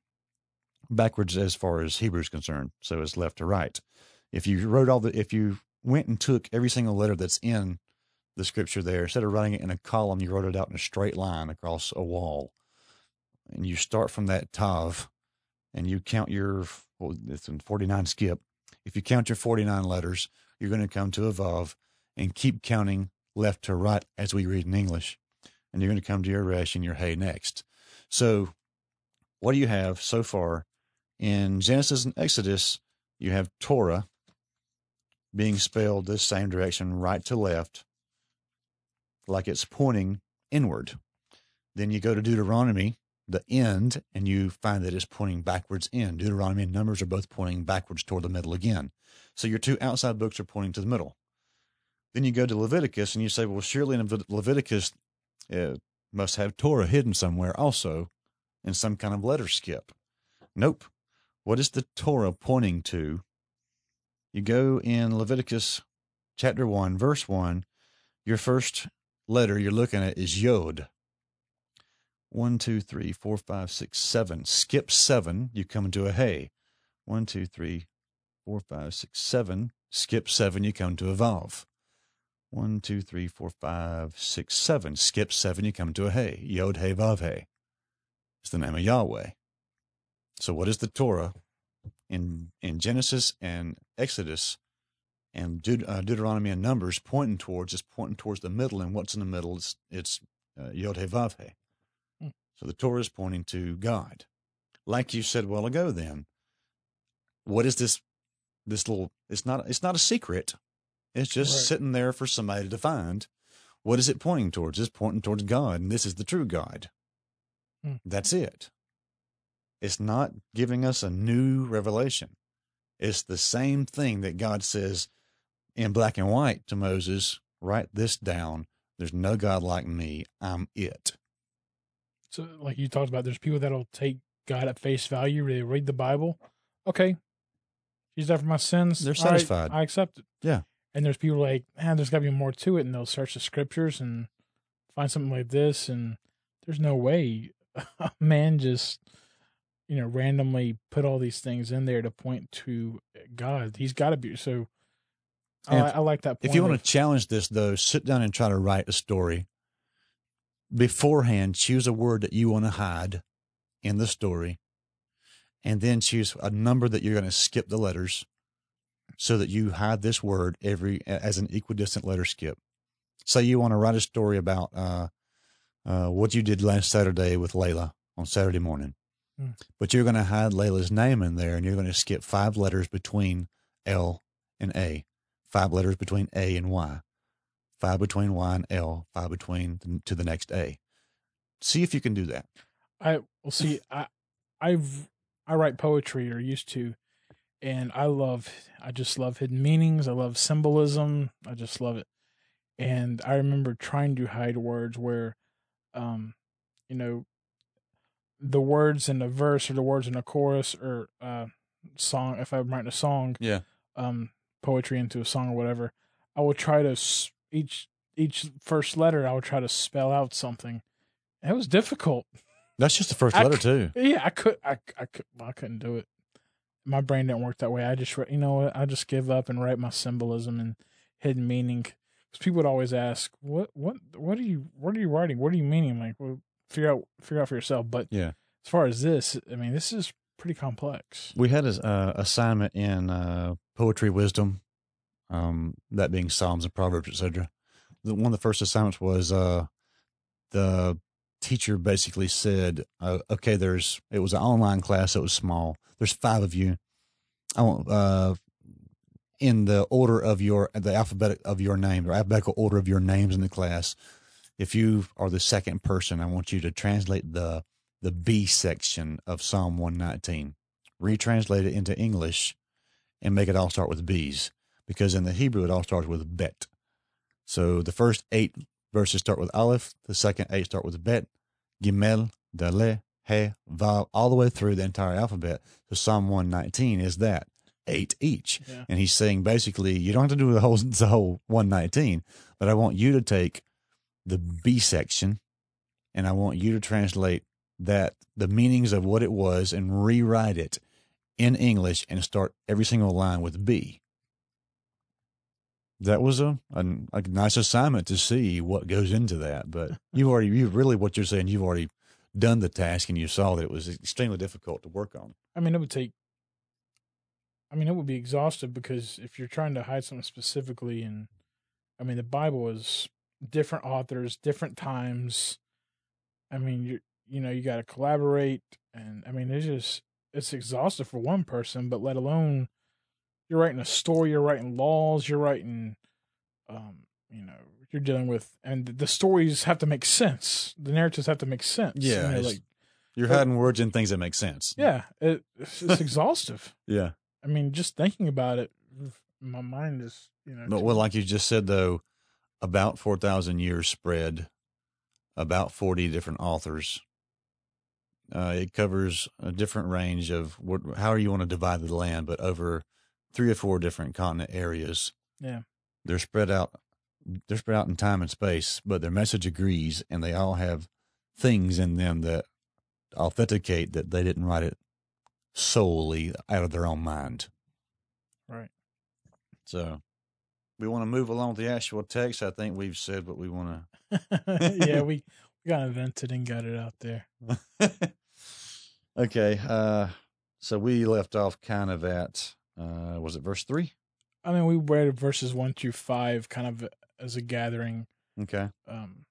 Backwards as far as Hebrew is concerned. So it's left to right. If you wrote all the, if you went and took every single letter that's in the scripture there, instead of writing it in a column, you wrote it out in a straight line across a wall. And you start from that Tav and you count your, well, it's in 49 skip. If you count your 49 letters, you're going to come to a Vav and keep counting left to right as we read in English. And you're going to come to your Resh and your Hey next. So, what do you have so far? In Genesis and Exodus, you have Torah being spelled this same direction, right to left, like it's pointing inward. Then you go to Deuteronomy, the end, and you find that it's pointing backwards in. Deuteronomy and Numbers are both pointing backwards toward the middle again. So your two outside books are pointing to the middle. Then you go to Leviticus and you say, well, surely in Leviticus uh, must have Torah hidden somewhere also in some kind of letter skip. Nope. What is the Torah pointing to? You go in Leviticus chapter 1, verse 1. Your first letter you're looking at is Yod. One, two, three, four, five, six, seven. Skip seven, you come to a Hey. One, two, three, four, five, six, seven. Skip seven, you come to a Vav. One, two, three, four, five, six, seven. Skip seven, you come to a Hey. Yod Hey Vav Hey. It's the name of Yahweh. So what is the Torah in in Genesis and Exodus and Deut- uh, Deuteronomy and Numbers pointing towards? It's pointing towards the middle, and what's in the middle? It's it's uh, Yod Hey Vav Hey. Hmm. So the Torah is pointing to God, like you said well ago. Then, what is this? This little it's not it's not a secret. It's just Right. sitting there for somebody to find. What is it pointing towards? It's pointing towards God, and this is the true God. Hmm. That's it. It's not giving us a new revelation. It's the same thing that God says in black and white to Moses write this down. There's no God like me. I'm it. So, like you talked about, there's people that'll take God at face value. They read the Bible. Okay, He's died for my sins. They're satisfied. I accept it. Yeah. And there's people like, man, there's got to be more to it, and they'll search the scriptures and find something like this, and there's no way a man just, you know, randomly put all these things in there to point to God. He's got to be so. I, And I like that. Point If you want to challenge this, though, sit down and try to write a story. Beforehand, choose a word that you want to hide in the story, and then choose a number that you're going to skip the letters so that you hide this word every as an equidistant letter skip. Say you want to write a story about uh, uh, what you did last Saturday with Layla on Saturday morning, Hmm. but you're going to hide Layla's name in there, and you're going to skip five letters between L and A, five letters between A and Y, five between Y and L, five between the, to the next A. See if you can do that. I well see I I've I write poetry or used to and I love I just love hidden meanings. I love symbolism. I just love it. And I remember trying to hide words where um you know the words in a verse or the words in a chorus or uh song if I'm writing a song Yeah. um poetry into a song or whatever I will try to each each first letter I would try to spell out something. It was difficult. That's just the first I letter, too. Yeah, I could, I, I could, I couldn't do it. My brain didn't work that way. I just, you know what? I just give up and write my symbolism and hidden meaning. Because people would always ask, "What, what, what are you, what are you writing? What are you meaning?" I'm like, well, figure out, figure out for yourself. But Yeah. as far as this, I mean, this is pretty complex. We had an uh, assignment in uh, poetry wisdom, um, that being Psalms and Proverbs, etc. One of the first assignments was uh, the teacher basically said, uh, "Okay, there's it was an online class. It was small. There's five of you. I want uh, in the order of your the alphabet of your name alphabetical order of your names in the class. If you are the second person, I want you to translate the the B section of Psalm 119." retranslate it into English and make it all start with B's because in the Hebrew it all starts with bet. So the first eight verses start with Aleph. The second eight start with Bet, Gimel, Daleh, He, Vav, all the way through the entire alphabet. So Psalm 119 is that eight each. Yeah. And he's saying basically, you don't have to do the whole, the whole 119, but I want you to take the B section and I want you to translate that the meanings of what it was and rewrite it in English and start every single line with B. That was a, a, a nice assignment to see what goes into that. But you've already, you really, what you're saying, you've already done the task and you saw that it was extremely difficult to work on. I mean, it would take. I mean, it would be exhaustive because if you're trying to hide something specifically, and I mean, the Bible is different authors, different times. I mean, you you know, you got to collaborate, and I mean, it's just it's exhaustive for one person, but let alone you're writing a story, you're writing laws, you're writing, um, you know, you're dealing with, and the stories have to make sense. The narratives have to make sense. Yeah, you know, like You're But- hiding words and things that make sense. yeah, it, it's, it's exhaustive. Yeah. I mean, just thinking about it, my mind is, you know. But well, like you just said, though, about 4,000 years spread, about 40 different authors. Uh, it covers a different range of what, however you want to divide the land, but over three or four different continent areas. Yeah. They're spread out. They're spread out in time and space, but their message agrees, and they all have things in them that authenticate that they didn't write it solely out of their own mind. Right. So we want to move along with the actual text. I think we've said what we want to. yeah, we, we got invented and got it out there. okay. Uh, so we left off kind of at, uh, was it verse three? I mean, we read verses one through five kind of as a gathering. Okay. Um,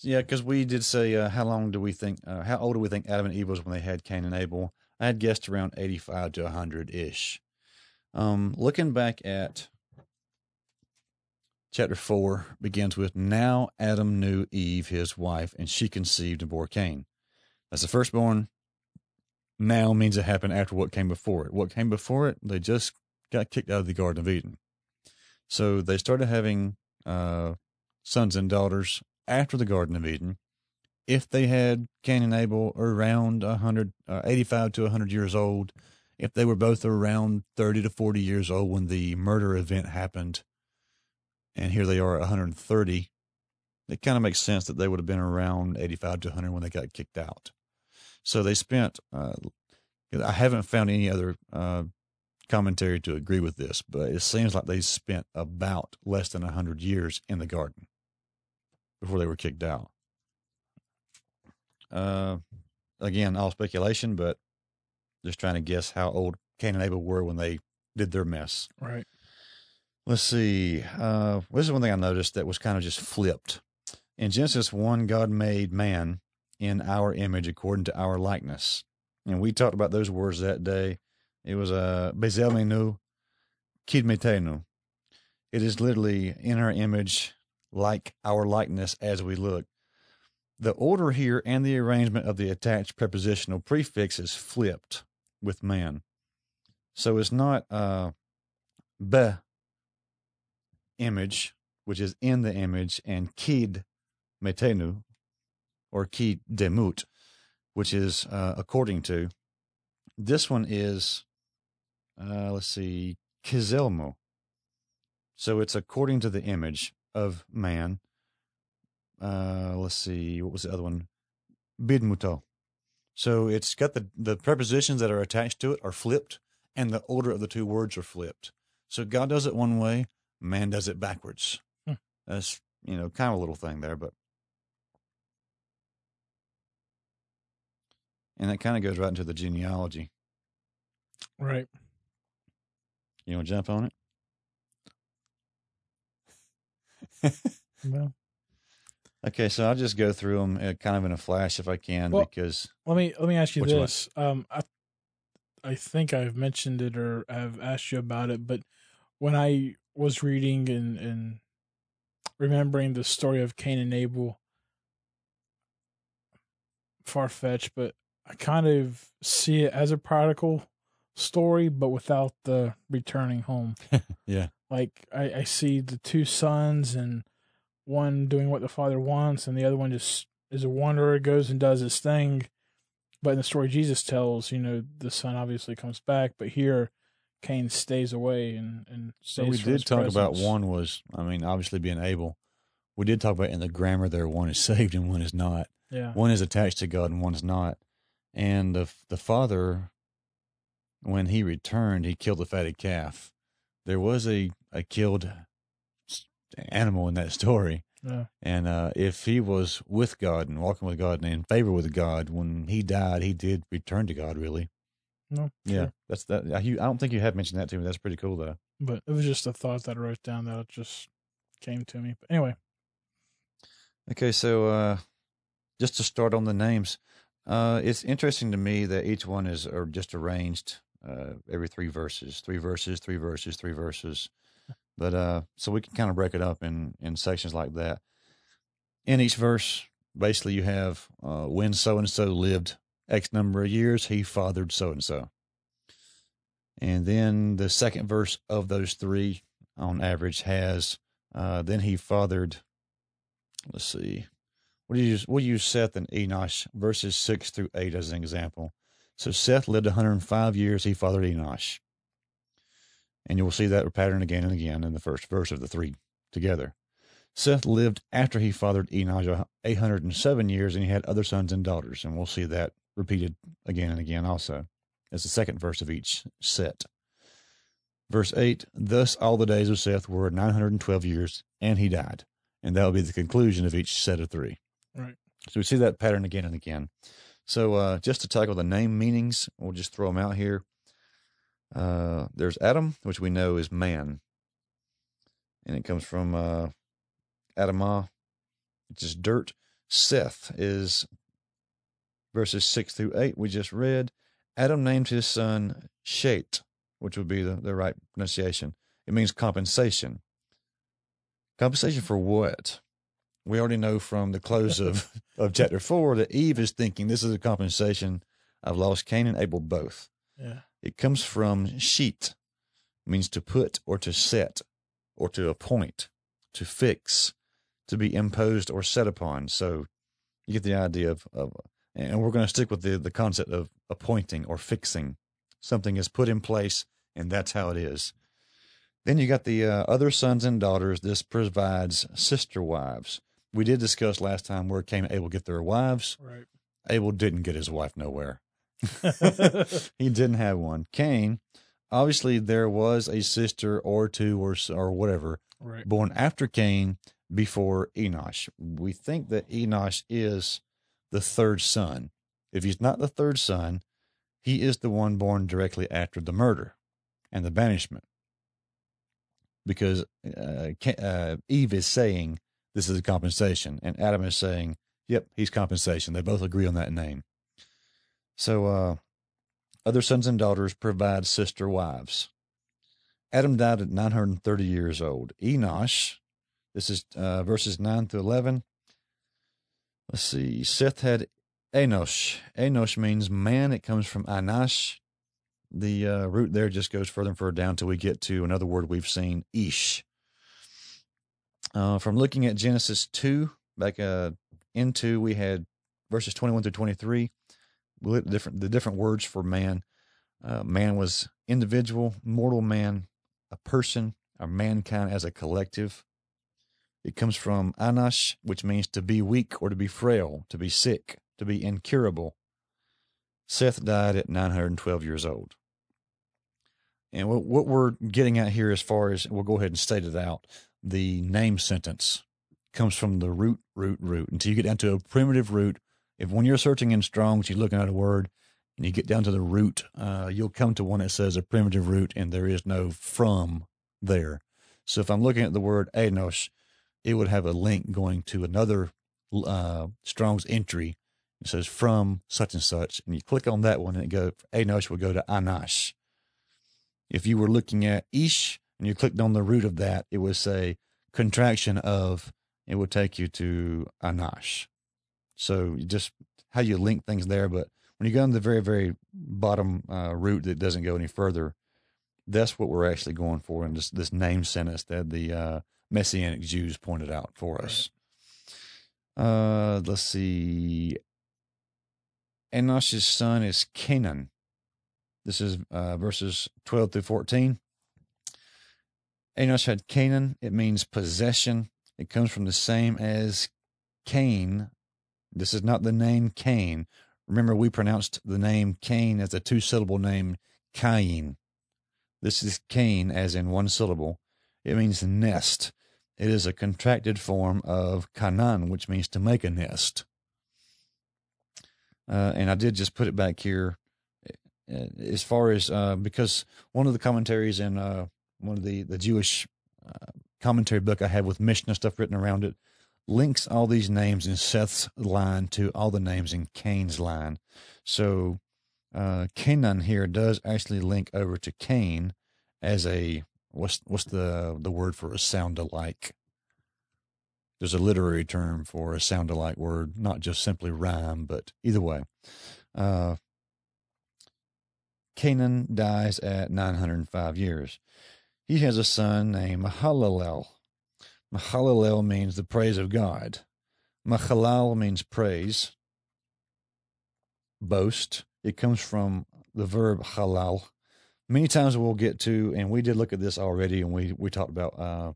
Yeah, because we did say, uh, how long do we think, uh, how old do we think Adam and Eve was when they had Cain and Abel? I had guessed around 85 to 100 ish. Um, looking back at chapter 4 begins with Now Adam knew Eve, his wife, and she conceived and bore Cain. That's the firstborn. Now means it happened after what came before it. What came before it, they just got kicked out of the Garden of Eden. So they started having uh, sons and daughters after the Garden of Eden. If they had Cain and Abel around 100, uh, 85 to 100 years old, if they were both around 30 to 40 years old when the murder event happened, and here they are at 130, it kind of makes sense that they would have been around 85 to 100 when they got kicked out. So they spent, uh, I haven't found any other uh, commentary to agree with this, but it seems like they spent about less than 100 years in the garden before they were kicked out. Uh, again, all speculation, but just trying to guess how old Cain and Abel were when they did their mess. right. Let's see. Uh, this is one thing I noticed that was kind of just flipped. In Genesis 1, God made man in our image according to our likeness. And we talked about those words that day. It was uh, Kidmetenu. It is literally in our image, like our likeness as we look. The order here and the arrangement of the attached prepositional prefix is flipped with man. So it's not uh, be image, which is in the image, and kid metenu, or kid demut, which is uh, according to. This one is, uh, let's see, kizelmo. So it's according to the image of man. Uh, let's see, what was the other one? Bidmuto. So it's got the, the prepositions that are attached to it are flipped, and the order of the two words are flipped. So God does it one way, man does it backwards. Hmm. That's you know kind of a little thing there, but and that kind of goes right into the genealogy. Right. You want to jump on it? Well, Okay, so I'll just go through them uh, kind of in a flash if I can, Well- because let me let me ask you this. Um, I I think I've mentioned it or I've asked you about it, but when I was reading and and remembering the story of Cain and Abel, far fetched, but I kind of see it as a prodigal story, but without the returning home. Yeah. Like I, I see the two sons and one doing what the father wants, and the other one just is a wanderer, goes and does his thing. But in the story Jesus tells, you know, the son obviously comes back, but here Cain stays away and and stays. we from did talk about one was, I mean, obviously being able. We did talk about in the grammar there, one is saved and one is not. Yeah, One is attached to God and one is not. And the the father, when he returned, he killed the fatted calf. There was a a killed animal in that story, yeah, and uh, if he was with God and walking with God and in favor with God, when he died, he did return to God. Really, no, yeah. sure. That's that. I I don't think you have mentioned that to me. That's pretty cool, though. But it was just a thought that I wrote down that just came to me. But anyway, Okay, so uh, just to start on the names, uh, it's interesting to me that each one is are just arranged uh, every three verses, three verses, three verses, three verses. But uh, so we can kind of break it up in in sections like that. In each verse, basically, you have uh, when so and so lived X number of years, he fathered so and so. And then the second verse of those three, on average, has uh, then he fathered let's see. We'll use, we'll use Seth and Enosh, verses 6 through 8 as an example. So Seth lived 105 years. He fathered Enosh. And you will see that pattern again and again in the first verse of the three together. Seth lived after he fathered Enosh 807 years, and he had other sons and daughters. And we'll see that repeated again and again also as the second verse of each set. Verse 8 Thus all the days of Seth were 912 years, and he died and that will be the conclusion of each set of three. Right. So we see that pattern again and again. So uh, just to tackle the name meanings, we'll just throw them out here. Uh, there's Adam, which we know is man, and it comes from uh, Adamah, which is dirt. Seth is verses six through eight. We just read. Adam named his son Shet, which would be the, the right pronunciation. It means compensation. Compensation for what? We already know from the close of, of chapter four that Eve is thinking this is a compensation. I've lost Cain and Abel both. yeah, It comes from sheet, means to put or to set or to appoint, to fix, to be imposed or set upon. So you get the idea of, of and we're going to stick with the, the concept of appointing or fixing. Something is put in place, and that's how it is. Then you got the uh, other sons and daughters. This provides sister wives. We did discuss last time where Cain and Abel get their wives. right. Abel didn't get his wife nowhere. he didn't have one. Cain, obviously, there was a sister or two or or whatever right. born after Cain before Enosh. We think that Enosh is the third son. If he's not the third son, he is the one born directly after the murder and the banishment. Because uh, uh, Eve is saying this is a compensation, and Adam is saying, yep, he's compensation. They both agree on that name. So, uh, other sons and daughters provide sister wives. Adam died at 930 years old. Enosh, this is uh, verses 9 through 11. Let's see. Seth had Enosh. Enosh means man. It comes from Anash. The uh, root there just goes further and further down till we get to another word we've seen, Ish. Uh, from looking at Genesis 2, back uh, into, we had verses 21 through 23. We looked at different, the different words for man. Uh, man was individual, mortal man, a person, or mankind as a collective. It comes from anash, which means to be weak or to be frail, to be sick, to be incurable. Seth died at 912 years old. And what, we're getting at here, as far as we'll go ahead and state it out, the name sentence comes from the root, root, root until you get down to a primitive root. If when you're searching in Strong's, you're looking at a word and you get down to the root, uh, you'll come to one that says a primitive root and there is no from there. So if I'm looking at the word Enosh, it would have a link going to another uh, Strong's entry. It says from such and such, and you click on that one, and it go Enosh will go to Anash. If you were looking at Ish and you clicked on the root of that, it would say contraction of. It would take you to Anash. So just how you link things there, but when you go on the very very bottom uh, root that doesn't go any further, that's what we're actually going for in this this name sentence that the uh, Messianic Jews pointed out for us. Uh, let's see. Enosh's son is Canaan. This is uh, verses 12 through 14. Enosh had Canaan. It means possession. It comes from the same as Cain. This is not the name Cain. Remember, we pronounced the name Cain as a two syllable name, Cain. This is Cain as in one syllable. It means nest. It is a contracted form of Canaan, which means to make a nest. Uh, and I did just put it back here uh, as far as uh, because one of the commentaries in uh, one of the the Jewish uh, commentary book I have with Mishnah stuff written around it links all these names in Seth's line to all the names in Cain's line. So uh, Canaan here does actually link over to Cain as a what's what's the the word for a sound alike. There's a literary term for a sound alike word, not just simply rhyme, but either way. Uh, Canaan dies at 905 years. He has a son named Mahalalel. Mahalalel means the praise of God. Mahalal means praise, boast. It comes from the verb halal. Many times we'll get to, and we did look at this already, and we, we talked about uh,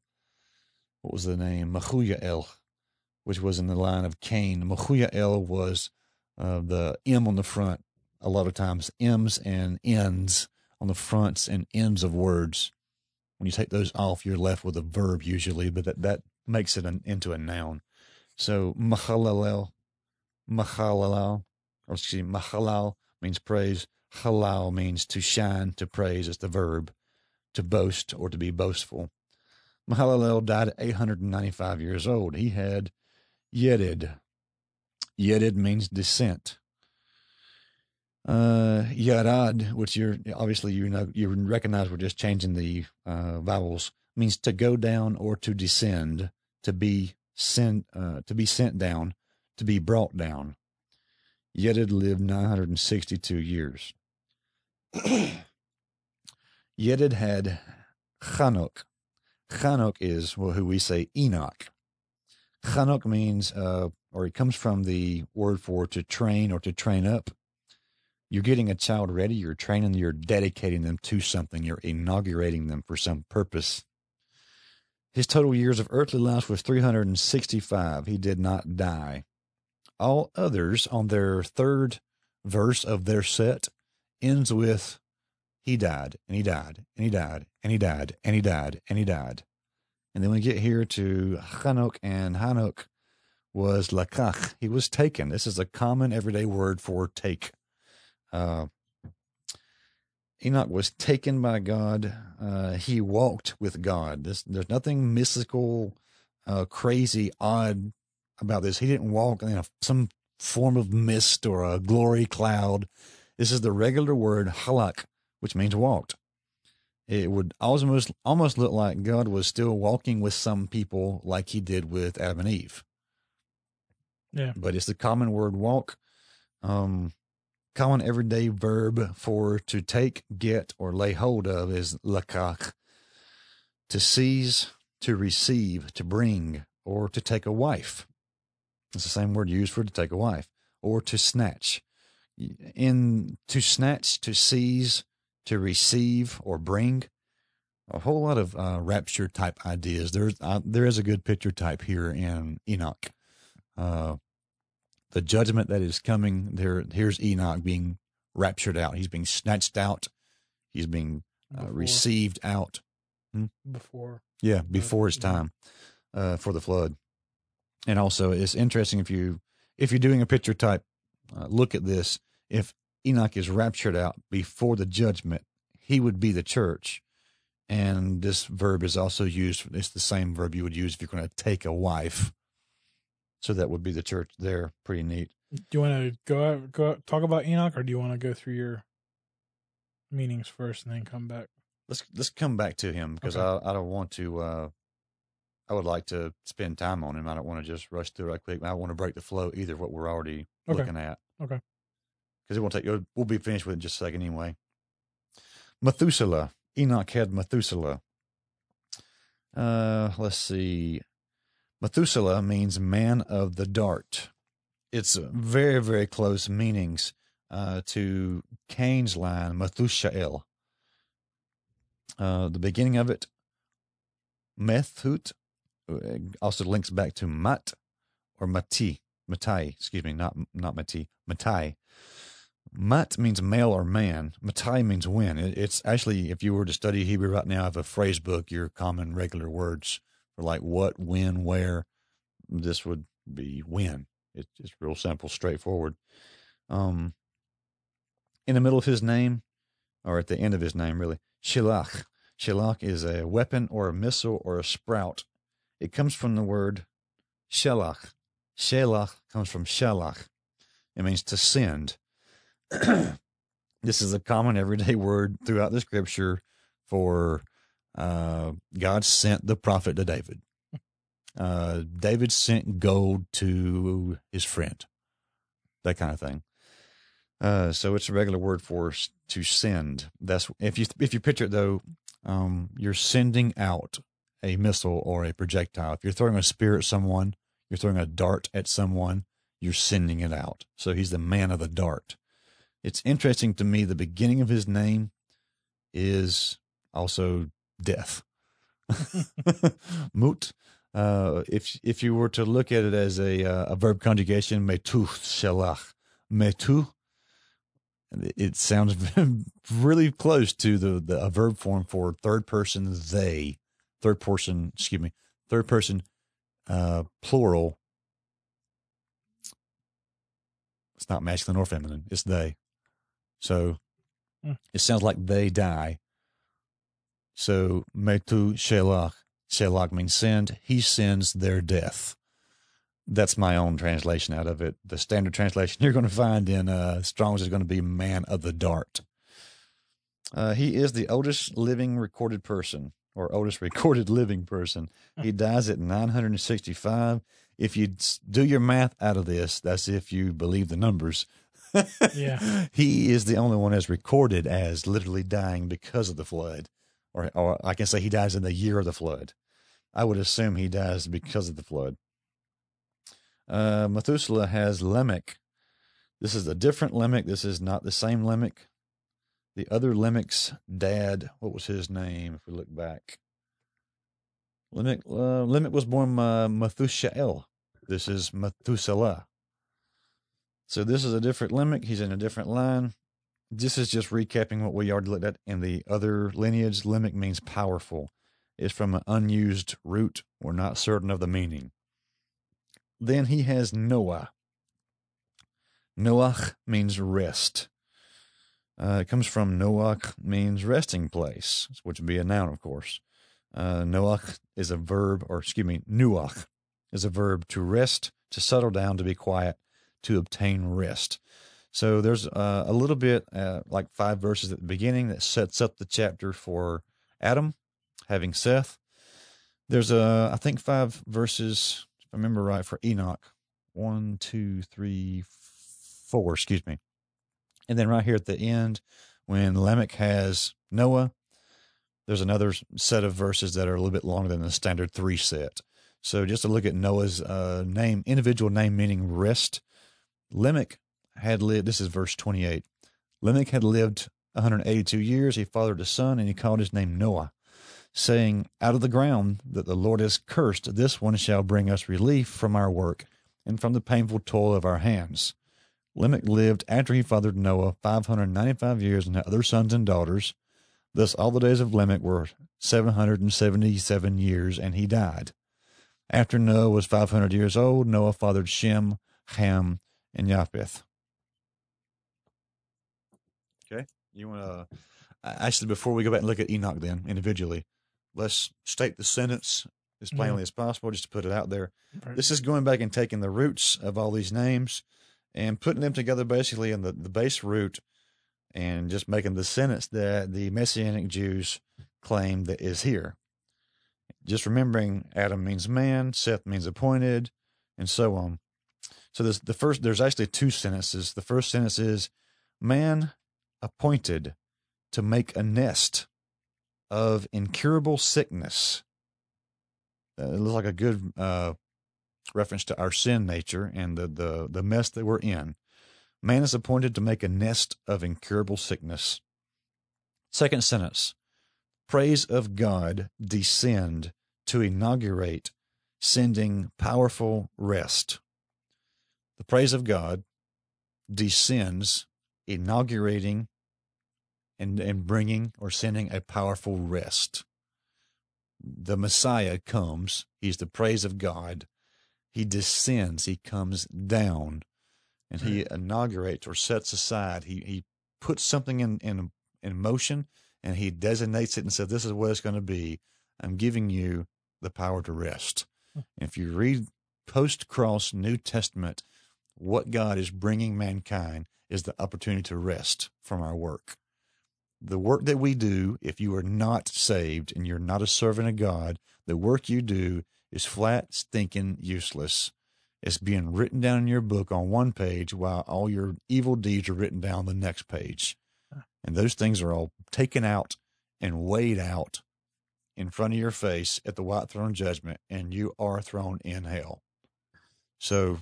what was the name? Mahuyael, which was in the line of Cain. Mahuyael was uh, the M on the front. A lot of times, M's and N's on the fronts and ends of words. When you take those off, you're left with a verb usually, but that, that makes it an, into a noun. So, Mahalalel, Mahalalel, or excuse me, Mahalal means praise. Halal means to shine, to praise. It's the verb, to boast or to be boastful. Mahalalel died at 895 years old. He had Yedid. Yedid means descent. Uh, Yarad, which you're obviously you know you recognize we're just changing the uh, vowels, means to go down or to descend, to be sent, uh, to be sent down, to be brought down. Yedid lived 962 years. Yedid had Chanuk. Chanuk is well, who we say Enoch. Chanuk means, uh, or it comes from the word for to train or to train up. You're getting a child ready, you're training, you're dedicating them to something, you're inaugurating them for some purpose. His total years of earthly life was 365. He did not die. All others on their third verse of their set ends with he died and he died and he died and he died and he died and he died. And then we get here to Hanok and Hanok was lakach. He was taken. This is a common everyday word for take. Uh, Enoch was taken by God. Uh, he walked with God. This, there's nothing mystical, uh, crazy, odd about this. He didn't walk in a, some form of mist or a glory cloud. This is the regular word halak, which means walked. It would almost almost look like God was still walking with some people, like He did with Adam and Eve. Yeah, but it's the common word walk. Um, common everyday verb for to take, get, or lay hold of is lakach. To seize, to receive, to bring, or to take a wife. It's the same word used for to take a wife, or to snatch. In to snatch, to seize, to receive, or bring. A whole lot of uh, rapture type ideas. There's uh, there is a good picture type here in Enoch. Uh, the judgment that is coming. There, here's Enoch being raptured out. He's being snatched out. He's being uh, received out. Hmm? Before. Yeah, before his time uh, for the flood. And also, it's interesting if you if you're doing a picture type, uh, look at this. If Enoch is raptured out before the judgment, he would be the church. And this verb is also used. It's the same verb you would use if you're going to take a wife. So that would be the church there. Pretty neat. Do you want to go out, go out, talk about Enoch, or do you want to go through your meanings first and then come back? Let's let's come back to him because okay. I I don't want to. uh I would like to spend time on him. I don't want to just rush through right quick. I don't want to break the flow either what we're already okay. looking at. Okay. Because it won't take. you. We'll be finished with it in just a second anyway. Methuselah. Enoch had Methuselah. Uh, let's see. Methuselah means man of the dart. It's very, very close meanings uh, to Cain's line, Methushael. Uh, the beginning of it, Methut, uh, also links back to Mat or Mati, Matai, excuse me, not not Mati, Matai. Mat means male or man. Matai means when. It's actually, if you were to study Hebrew right now, I have a phrase book, your common regular words for like what, when, where. This would be when. It's just real simple, straightforward. Um, in the middle of his name, or at the end of his name, really, Shilach. Shilach is a weapon or a missile or a sprout. It comes from the word shelach. Shelach comes from shalach. It means to send. this is a common everyday word throughout the scripture for uh, God sent the prophet to David. Uh, David sent gold to his friend, that kind of thing. Uh, so it's a regular word for us to send. That's if you if you picture it though, um, you're sending out a missile or a projectile. If you're throwing a spear at someone, you're throwing a dart at someone, you're sending it out. So he's the man of the dart. It's interesting to me. The beginning of his name is also death. Mut. Uh, if if you were to look at it as a uh, a verb conjugation, metu shelach, metu it sounds really close to the, the a verb form for third person they third person excuse me third person uh plural it's not masculine or feminine it's they so mm. it sounds like they die so metu shelach shelach means send he sends their death that's my own translation out of it. The standard translation you're going to find in uh, Strong's is going to be "Man of the Dart." Uh, he is the oldest living recorded person, or oldest recorded living person. He dies at 965. If you do your math out of this, that's if you believe the numbers. Yeah, he is the only one as recorded as literally dying because of the flood, or or I can say he dies in the year of the flood. I would assume he dies because of the flood. Uh, Methuselah has Lamech. This is a different Lamech. This is not the same Lamech. The other Lamech's dad, what was his name? If we look back, Lamech, uh, Lamech was born uh. This is Methuselah. So this is a different Lamech. He's in a different line. This is just recapping what we already looked at in the other lineage. Lamech means powerful. It's from an unused root. We're not certain of the meaning. Then he has Noah. Noach means rest. Uh, it comes from Noach means resting place, which would be a noun, of course. Uh, Noach is a verb, or excuse me, Nuach is a verb to rest, to settle down, to be quiet, to obtain rest. So there's uh, a little bit, uh, like five verses at the beginning, that sets up the chapter for Adam having Seth. There's a, I think, five verses if I remember right, for Enoch. One, two, three, four, excuse me. And then right here at the end, when Lamech has Noah, there's another set of verses that are a little bit longer than the standard three set. So just to look at Noah's uh, name, individual name meaning rest, Lamech had lived, this is verse 28. Lamech had lived 182 years. He fathered a son and he called his name Noah saying, Out of the ground that the Lord has cursed, this one shall bring us relief from our work and from the painful toil of our hands. Lamech lived after he fathered Noah 595 years and had other sons and daughters. Thus, all the days of Lamech were 777 years, and he died. After Noah was 500 years old, Noah fathered Shem, Ham, and Japheth. Okay. You want to actually before we go back and look at Enoch then individually, let's state the sentence as plainly mm-hmm. as possible, just to put it out there. Right. This is going back and taking the roots of all these names and putting them together basically in the, the base root and just making the sentence that the Messianic Jews claim that is here. Just remembering Adam means man, Seth means appointed, and so on. So this, the first, there's actually two sentences. The first sentence is man appointed to make a nest of incurable sickness uh, it looks like a good uh, reference to our sin nature and the, the, the mess that we're in. Man is appointed to make a nest of incurable sickness. Second sentence praise of God descend to inaugurate sending powerful rest. The praise of God descends, inaugurating and, and bringing or sending a powerful rest. The Messiah comes, he's the praise of God. He descends, he comes down, and he Hmm. inaugurates or sets aside. He, he puts something in, in, in motion and he designates it and says, This is what it's going to be. I'm giving you the power to rest. If you read post cross New Testament, what God is bringing mankind is the opportunity to rest from our work. The work that we do, if you are not saved and you're not a servant of God, the work you do is flat, stinking useless. It's being written down in your book on one page while all your evil deeds are written down on the next page. And those things are all taken out and weighed out in front of your face at the white throne judgment, and you are thrown in hell. So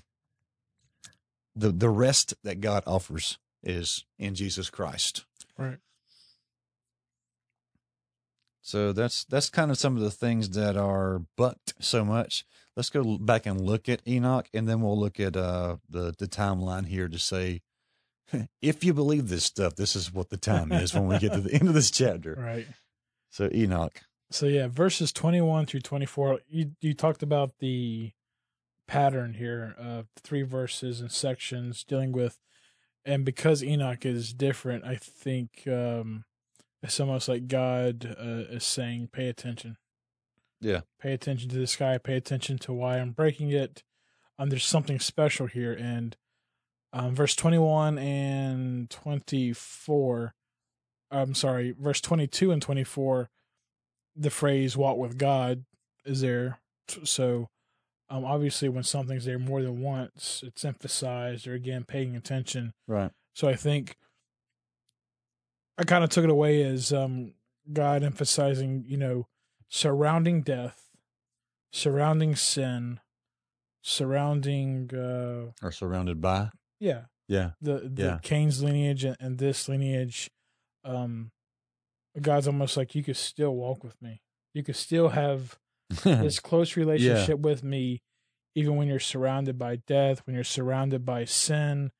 the the rest that God offers is in Jesus Christ. Right. So that's that's kind of some of the things that are bucked so much. Let's go back and look at Enoch, and then we'll look at uh, the the timeline here to say, if you believe this stuff, this is what the time is when we get to the end of this chapter. Right. So Enoch, So yeah, verses 21 through 24. You you talked about the pattern here of three verses and sections dealing with and because Enoch is different, I think um it's almost like God uh, is saying pay attention. Yeah. Pay attention to the sky, pay attention to why I'm breaking it. Um there's something special here and um verse 21 and 24 I'm sorry, verse 22 and 24 the phrase walk with God is there. So, um, obviously, when something's there more than once, it's emphasized or again paying attention. right? So, I think I kind of took it away as um, God emphasizing, you know, surrounding death, surrounding sin, surrounding, uh, Or surrounded by. yeah, Yeah, the the Yeah. Cain's lineage and, and this lineage, um, God's almost like you could still walk with me. You could still have this close relationship with me, even when you're surrounded by death, when you're surrounded by sin,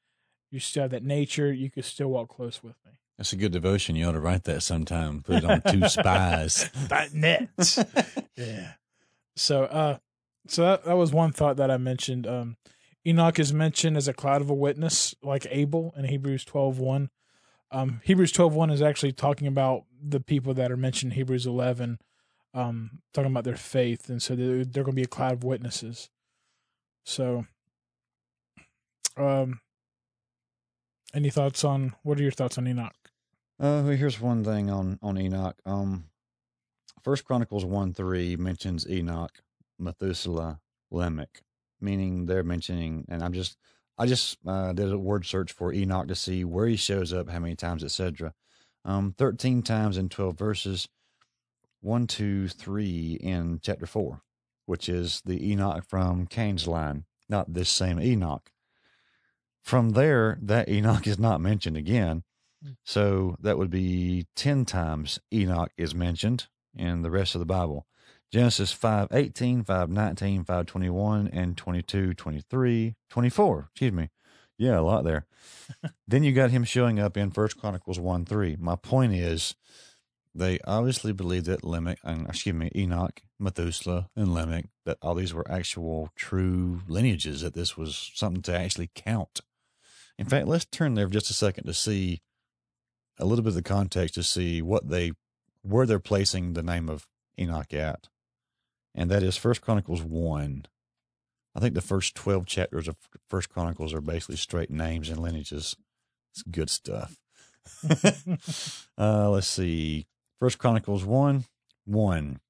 you still have that nature. You can still walk close with me. That's a good devotion. You ought to write that sometime. Put it on two spies. That net. yeah. So, uh, so that, that was one thought that I mentioned. Um, Enoch is mentioned as a cloud of a witness, like Abel in Hebrews 12 1. Um, Hebrews 12 1 is actually talking about the people that are mentioned in Hebrews 11, um, talking about their faith. And so they're, they're going to be a cloud of witnesses. So, um, any thoughts on what are your thoughts on Enoch? Uh, here's one thing on on Enoch. Um, First Chronicles one three mentions Enoch, Methuselah, Lamech, meaning they're mentioning, and I'm just I just uh, did a word search for Enoch to see where he shows up, how many times, etc. Um, thirteen times in twelve verses, one, two, three in chapter four, which is the Enoch from Cain's line, not this same Enoch. From there, that Enoch is not mentioned again. Hmm. So that would be 10 times Enoch is mentioned in the rest of the Bible. Genesis 5 18, 5 19, 5 21, and 22, 23, 24. Excuse me. Yeah, a lot there. then you got him showing up in First Chronicles 1 3. My point is, they obviously believed that Lamech, and excuse me, Enoch, Methuselah, and Lamech, that all these were actual true lineages, that this was something to actually count. In fact, let's turn there for just a second to see a little bit of the context to see what they where they're placing the name of Enoch at. And that is First Chronicles one. I think the first twelve chapters of First Chronicles are basically straight names and lineages. It's good stuff. uh, let's see. First Chronicles one, one.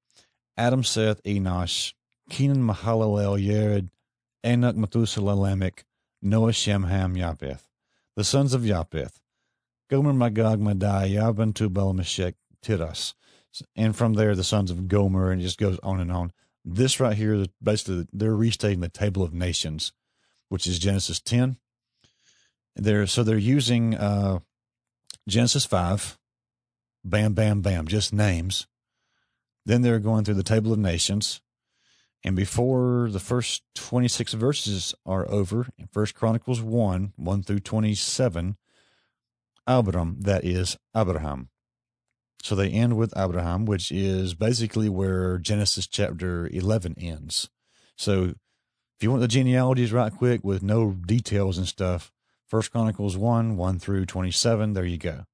Adam, Seth, Enosh, Kenan, Mahalalel, Yared, Enoch, Methuselah, Lamech, Noah, Shem, Ham, Japheth. The sons of Japheth. Gomer, Magog, Madai, Yavan, Tubal, Meshech, Tiras. And from there, the sons of Gomer, and it just goes on and on. This right here, basically, they're restating the table of nations, which is Genesis 10. They're, so they're using uh, Genesis 5, bam, bam, bam, just names. Then they're going through the table of nations. And before the first 26 verses are over, in First Chronicles 1, 1 through 27, Abram, that is Abraham. So they end with Abraham, which is basically where Genesis chapter 11 ends. So if you want the genealogies right quick with no details and stuff, First Chronicles 1, 1 through 27, there you go.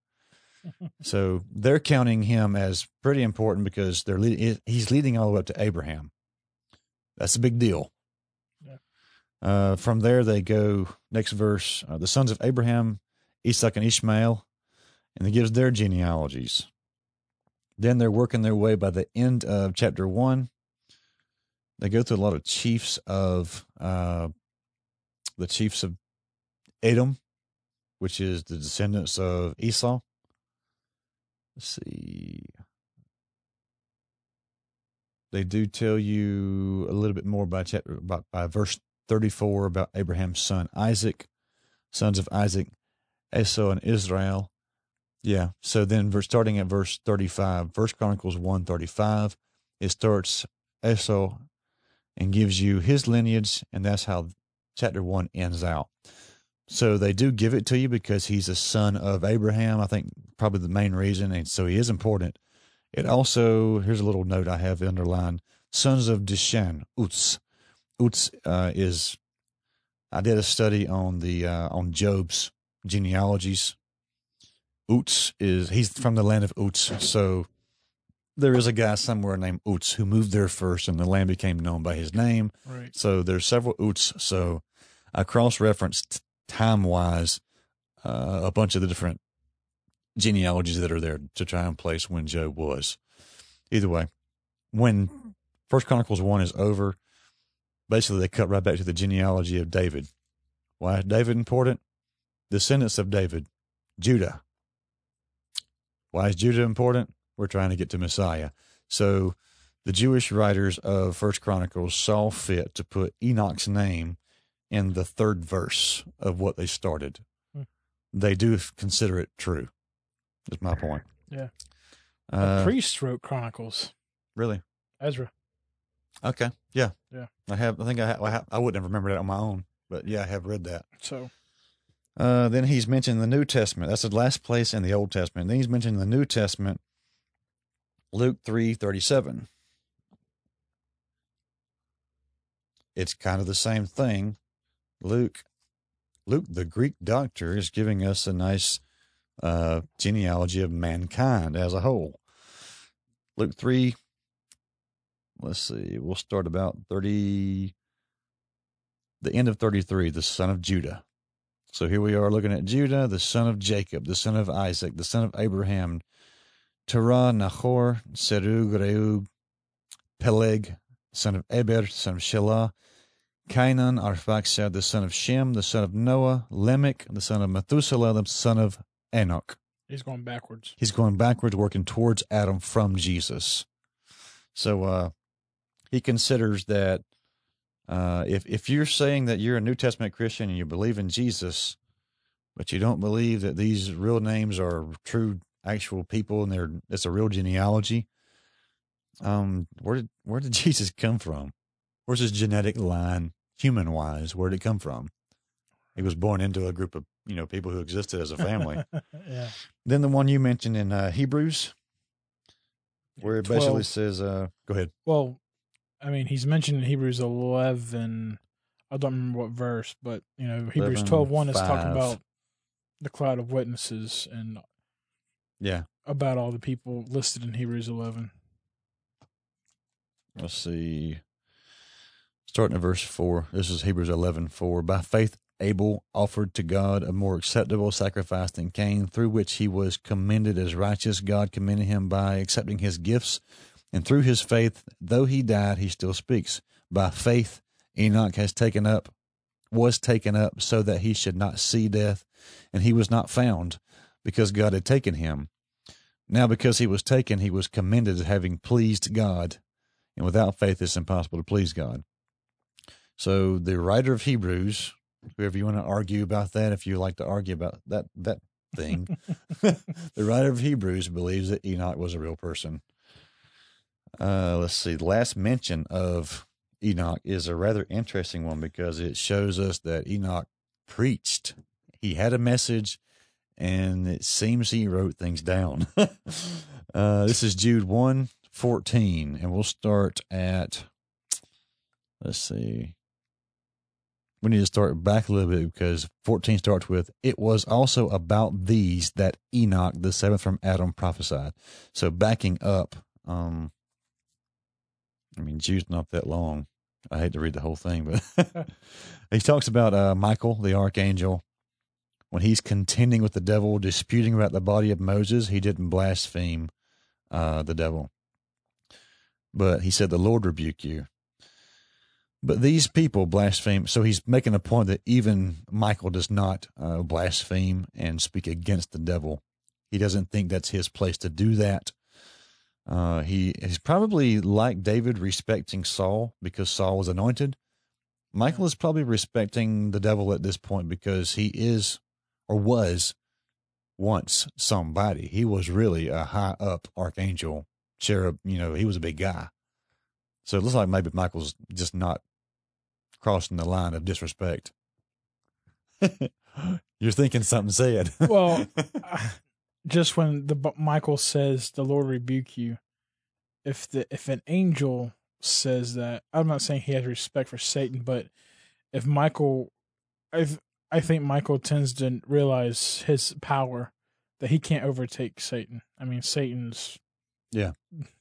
So they're counting him as pretty important because they're lead, he's leading all the way up to Abraham. That's a big deal. Yeah. Uh, from there, they go next verse uh, the sons of Abraham, Isaac, and Ishmael, and it gives their genealogies. Then they're working their way by the end of chapter one. They go through a lot of chiefs of uh, the chiefs of Edom, which is the descendants of Esau. Let's see. They do tell you a little bit more by chapter by, by verse 34 about Abraham's son Isaac, sons of Isaac, Esau and Israel. Yeah. So then starting at verse 35, First Chronicles 135, it starts Esau and gives you his lineage, and that's how chapter one ends out. So they do give it to you because he's a son of Abraham. I think probably the main reason, and so he is important. It also here's a little note I have underlined: sons of Dishan, Uts. Uts uh, is I did a study on the uh, on Job's genealogies. Uts is he's from the land of Uts, so there is a guy somewhere named Uts who moved there first, and the land became known by his name. Right. So there's several Uts. So I cross-referenced time-wise uh, a bunch of the different genealogies that are there to try and place when Job was. Either way, when First Chronicles one is over, basically they cut right back to the genealogy of David. Why is David important? Descendants of David, Judah. Why is Judah important? We're trying to get to Messiah. So the Jewish writers of First Chronicles saw fit to put Enoch's name in the third verse of what they started. Hmm. They do consider it true. Is my point. Yeah. Uh, a priest wrote Chronicles. Really? Ezra. Okay. Yeah. Yeah. I have. I think I. Have, I wouldn't have remembered that on my own, but yeah, I have read that. So. Uh, then he's mentioned the New Testament. That's the last place in the Old Testament. Then he's mentioned the New Testament. Luke three thirty seven. It's kind of the same thing. Luke, Luke, the Greek doctor, is giving us a nice uh, genealogy of mankind as a whole. Luke 3, let's see, we'll start about 30, the end of 33, the son of Judah. So here we are looking at Judah, the son of Jacob, the son of Isaac, the son of Abraham, Terah, Nahor, Serug, Reug, Peleg, son of Eber, son of Shelah, Cainan, Arphaxad, the son of Shem, the son of Noah, Lamech, the son of Methuselah, the son of Enoch. He's going backwards. He's going backwards, working towards Adam from Jesus. So uh, he considers that uh, if if you're saying that you're a New Testament Christian and you believe in Jesus, but you don't believe that these real names are true, actual people, and they're it's a real genealogy, um, where did where did Jesus come from? Where's his genetic line, human wise? Where did it come from? He was born into a group of you know people who existed as a family. yeah. Then the one you mentioned in uh, Hebrews, where it 12. basically says, uh, "Go ahead." Well, I mean, he's mentioned in Hebrews eleven. I don't remember what verse, but you know, Hebrews 11, 12, 1 is talking about the cloud of witnesses and yeah, about all the people listed in Hebrews eleven. Let's see. Starting at verse 4. This is Hebrews 11 4. By faith, Abel offered to God a more acceptable sacrifice than Cain, through which he was commended as righteous. God commended him by accepting his gifts. And through his faith, though he died, he still speaks. By faith, Enoch has taken up, was taken up so that he should not see death, and he was not found because God had taken him. Now, because he was taken, he was commended as having pleased God. and without faith, it's impossible to please God. So the writer of Hebrews, whoever you want to argue about that, if you like to argue about that that thing, the writer of Hebrews believes that Enoch was a real person. Uh, let's see. The last mention of Enoch is a rather interesting one because it shows us that Enoch preached. He had a message, and it seems he wrote things down. uh, this is Jude 1 14, and we'll start at, let's see. We need to start back a little bit because 14 starts with, It was also about these that Enoch, the seventh from Adam, prophesied. So backing up, um, I mean, Jude's not that long. I hate to read the whole thing, but he talks about uh, Michael, the archangel. When he's contending with the devil, disputing about the body of Moses, he didn't blaspheme uh, the devil. But he said, The Lord rebuke you. But these people blaspheme. So he's making a point that even Michael does not uh, blaspheme and speak against the devil. He doesn't think that's his place to do that. Uh, he is probably like David respecting Saul because Saul was anointed. Michael is probably respecting the devil at this point because he is or was once somebody. He was really a high up archangel, cherub. You know, he was a big guy. So it looks like maybe Michael's just not crossing the line of disrespect. You're thinking something said. Well, just when the Michael says the Lord rebuke you, if the if an angel says that, I'm not saying he has respect for Satan, but if Michael, I I think Michael tends to realize his power that he can't overtake Satan. I mean, Satan's yeah.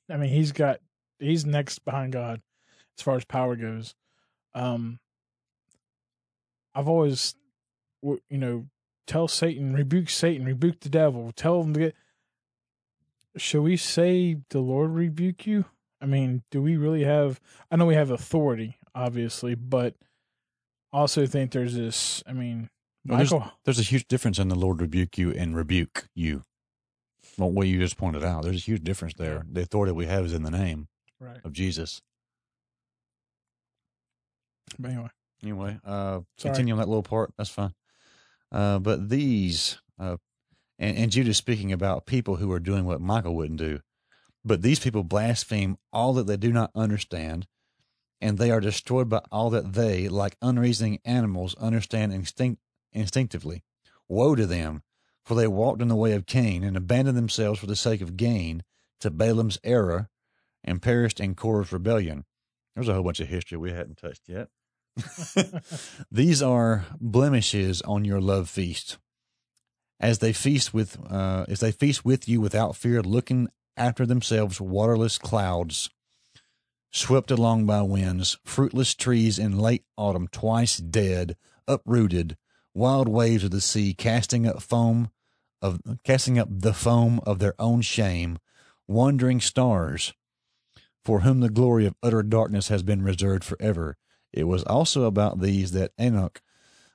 I mean, he's got he's next behind God as far as power goes. Um, I've always, you know, tell Satan, rebuke Satan, rebuke the devil, tell him to get. Should we say the Lord rebuke you? I mean, do we really have? I know we have authority, obviously, but also think there's this. I mean, well, Michael, there's, there's, a huge difference in the Lord rebuke you and rebuke you. Well, what you just pointed out, there's a huge difference there. The authority we have is in the name right. of Jesus. But anyway, anyway, uh, continue on that little part. That's fine. Uh, but these, uh, and, and Jude is speaking about people who are doing what Michael wouldn't do. But these people blaspheme all that they do not understand, and they are destroyed by all that they, like unreasoning animals, understand instinct, instinctively. Woe to them, for they walked in the way of Cain and abandoned themselves for the sake of gain to Balaam's error and perished in Korah's rebellion. There's a whole bunch of history we hadn't touched yet. These are blemishes on your love feast. As they feast with, uh, as they feast with you without fear, looking after themselves waterless clouds, swept along by winds, fruitless trees in late autumn, twice dead, uprooted, wild waves of the sea, casting up foam of casting up the foam of their own shame, wandering stars, for whom the glory of utter darkness has been reserved forever. It was also about these that Enoch,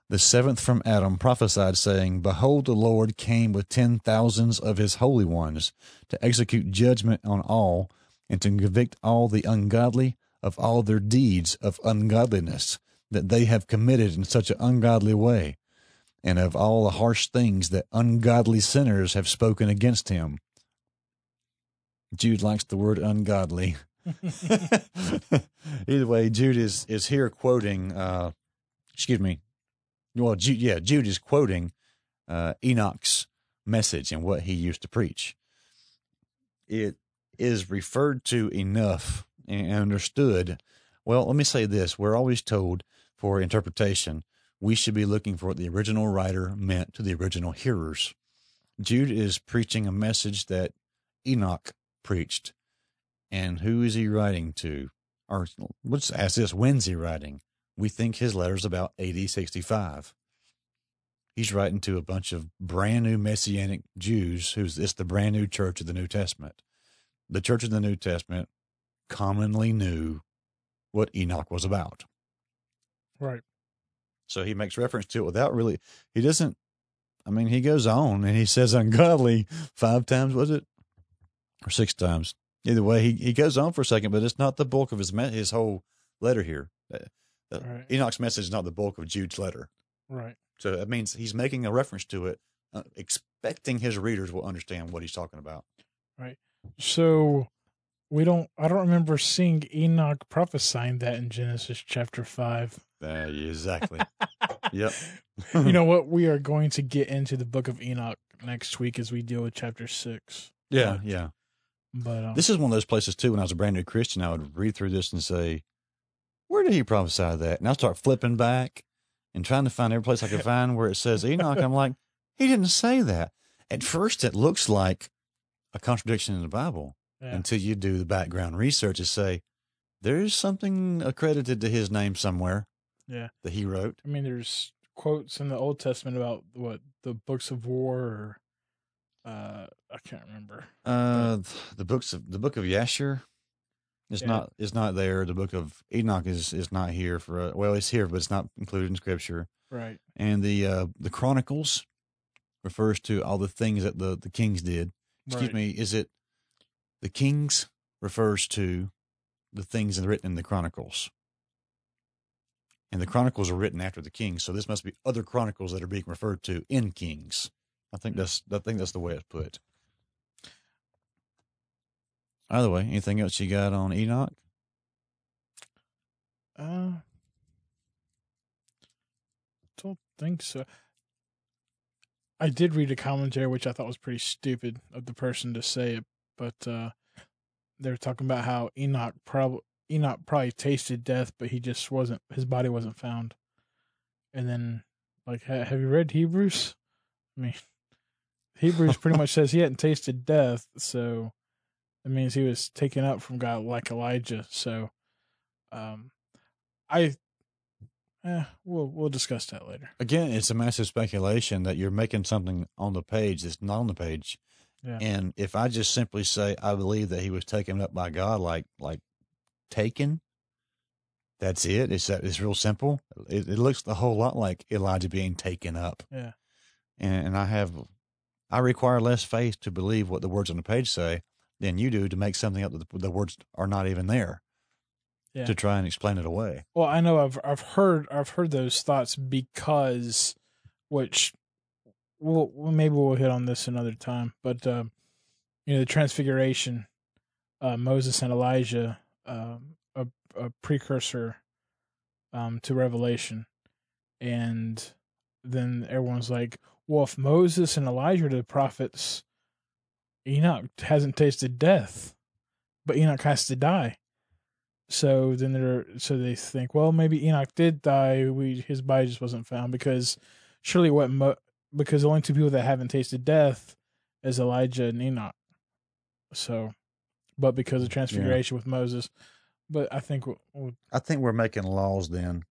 the seventh from Adam, prophesied, saying, Behold, the Lord came with ten thousands of his holy ones to execute judgment on all and to convict all the ungodly of all their deeds of ungodliness that they have committed in such an ungodly way, and of all the harsh things that ungodly sinners have spoken against him. Jude likes the word ungodly. Either way, Jude is is here quoting. Uh, excuse me. Well, Jude, yeah, Jude is quoting uh, Enoch's message and what he used to preach. It is referred to enough and understood. Well, let me say this: we're always told for interpretation we should be looking for what the original writer meant to the original hearers. Jude is preaching a message that Enoch preached and who is he writing to? Or let's ask this: When's he writing? We think his letter's about AD 65. He's writing to a bunch of brand new Messianic Jews who's it's the brand new church of the New Testament. The church of the New Testament commonly knew what Enoch was about. Right. So he makes reference to it without really, he doesn't, I mean, he goes on and he says ungodly five times, was it? Or six times? Either way, he, he goes on for a second, but it's not the bulk of his me- his whole letter here. Uh, uh, Right. Enoch's message is not the bulk of Jude's letter. Right. So that means he's making a reference to it, uh, expecting his readers will understand what he's talking about. Right. So we don't. I don't remember seeing Enoch prophesying that in Genesis chapter five. Uh, exactly. yep. you know what? We are going to get into the book of Enoch next week as we deal with chapter six. Yeah, yeah. But um, This is one of those places too. When I was a brand new Christian, I would read through this and say, "Where did he prophesy that?" And I start flipping back and trying to find every place I could find where it says Enoch. I'm like, he didn't say that. At first, it looks like a contradiction in the Bible yeah. until you do the background research and say there's something accredited to his name somewhere yeah. that he wrote. I mean, there's quotes in the Old Testament about what the books of war. Or, uh, I can't remember. Uh, the books of the book of Yasher is Yeah. not is not there. The book of Enoch is is not here for uh, well, it's here, but it's not included in Scripture. Right. And the uh, the Chronicles refers to all the things that the the kings did. Excuse right. me, is it the kings refers to the things that are written in the Chronicles? And the Chronicles are written after the kings, so this must be other Chronicles that are being referred to in Kings. I think that's I think that's the way it's put. Either way, anything else you got on Enoch? Uh, don't think so. I did read a commentary which I thought was pretty stupid of the person to say it, but uh, they were talking about how Enoch probably Enoch probably tasted death, but he just wasn't. His body wasn't found. And then, like, ha- have you read Hebrews? I mean, Hebrews pretty much says he hadn't tasted death, so that means he was taken up from God like Elijah. So, um, I, eh, we'll we'll discuss that later. Again, it's a massive speculation that you're making something on the page that's not on the page. Yeah. And if I just simply say I believe that he was taken up by God, like like taken, that's it. It's that it's real simple. It, it looks a whole lot like Elijah being taken up. Yeah. And, and I have, I require less faith to believe what the words on the page say than you do to make something up that the, words are not even there. Yeah. To try and explain it away. Well, I know I've I've heard I've heard those thoughts because, which, we'll well, maybe we'll hit on this another time. But um, you know, the Transfiguration, uh, Moses and Elijah, um, a a precursor, um, to Revelation, and then everyone's like, well, if Moses and Elijah are the prophets, Enoch hasn't tasted death, but Enoch has to die. So then they're so they think, well, maybe Enoch did die. We his body just wasn't found because surely what mo- because the only two people that haven't tasted death is Elijah and Enoch. So, but because of transfiguration with Moses, but I think we'll, I think we're making laws then.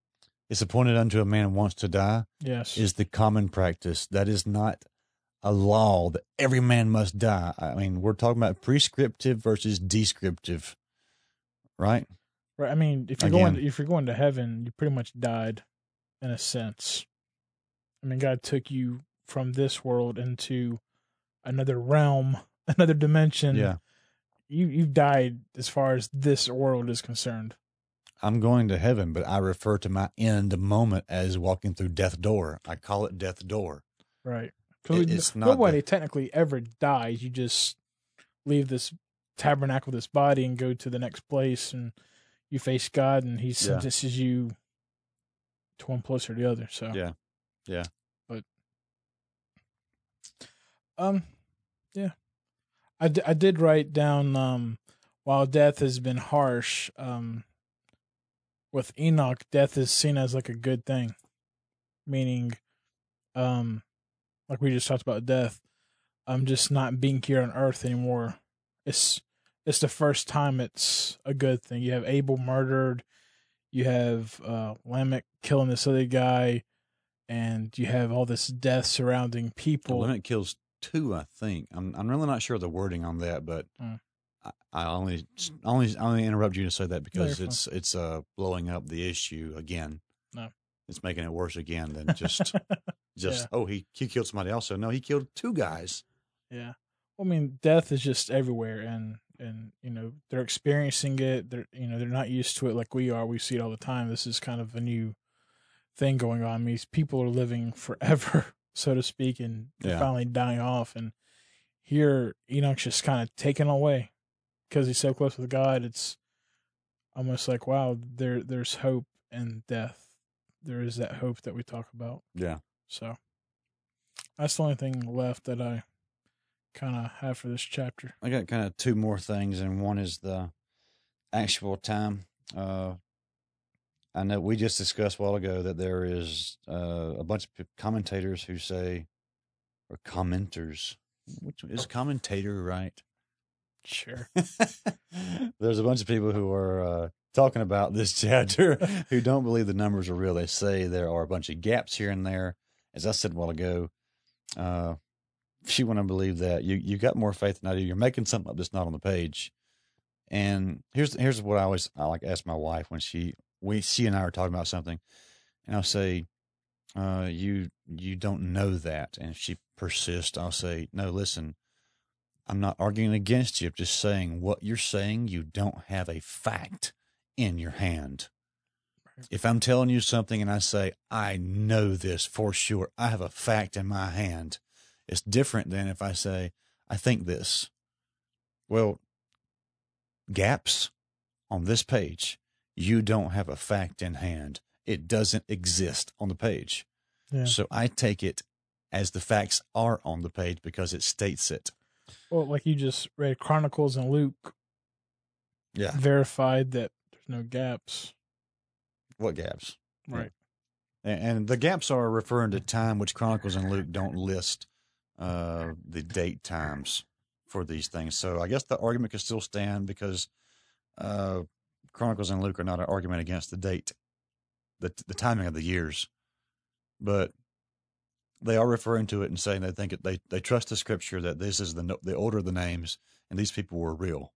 It's appointed unto a man once to die yes, is the common practice. That is not a law that every man must die. I mean, we're talking about prescriptive versus descriptive, right? right. I mean, if you're going Again. if you're going to heaven, you pretty much died, in a sense. I mean, God took you from this world into another realm, another dimension. Yeah. you you've died as far as this world is concerned. I'm going to heaven, but I refer to my end moment as walking through death door. I call it death door. Right. It- it's not nobody the- technically ever dies. You just leave this tabernacle, this body, and go to the next place, and you face God, and He Yeah. sentences you to one place or the other. So Yeah. Yeah. But um, yeah, I, d- I did write down um, while death has been harsh, um, with Enoch, death is seen as like a good thing, meaning, um, like we just talked about death. I'm just not being here on Earth anymore. It's it's the first time it's a good thing. You have Abel murdered, you have uh, Lamech killing this other guy, and you have all this death surrounding people. Lamech kills two, I think. I'm I'm really not sure of the wording on that, but Mm. I, I only only only interrupt you to say that because it's it's uh blowing up the issue again. No. It's making it worse again than just just Yeah. oh he he killed somebody else. So no, he killed two guys. Yeah. Well, I mean, death is just everywhere, and and you know they're experiencing it. They're you know they're not used to it like we are. We see it all the time. This is kind of a new thing going on. These people are living forever, so to speak, and they're Yeah. finally dying off. And here Enoch's just kind of taken away because he's so close with God. It's almost like wow, there there's hope in death. There is that hope that we talk about. Yeah. So that's the only thing left that I kind of have for this chapter. I got kind of two more things, and one is the actual time. Uh, I know we just discussed a while ago that there is uh, a bunch of commentators who say, or commenters, which is commentator right? Sure. There's a bunch of people who are uh, talking about this chapter who don't believe the numbers are real. They say there are a bunch of gaps here and there. As I said a while ago, uh, if you want to believe that, you you got more faith than I do. You're making something up that's not on the page. And here's here's what I always I like ask my wife when she we she and I are talking about something, and I'll say, uh, "You you don't know that," and if she persists, I'll say, "No, listen." I'm not arguing against you. I'm just saying what you're saying, you don't have a fact in your hand. If I'm telling you something and I say, I know this for sure, I have a fact in my hand, it's different than if I say, I think this. Well, gaps on this page, you don't have a fact in hand. It doesn't exist on the page. Yeah. So I take it as the facts are on the page because it states it. Well, like you just read Chronicles and Luke Yeah. verified that there's no gaps. What gaps? Right. And, and the gaps are referring to time, which Chronicles and Luke don't list uh, the date times for these things. So I guess the argument could still stand because uh, Chronicles and Luke are not an argument against the date, the the timing of the years, but they are referring to it and saying they think it, they they trust the scripture that this is the the order of the names and these people were real.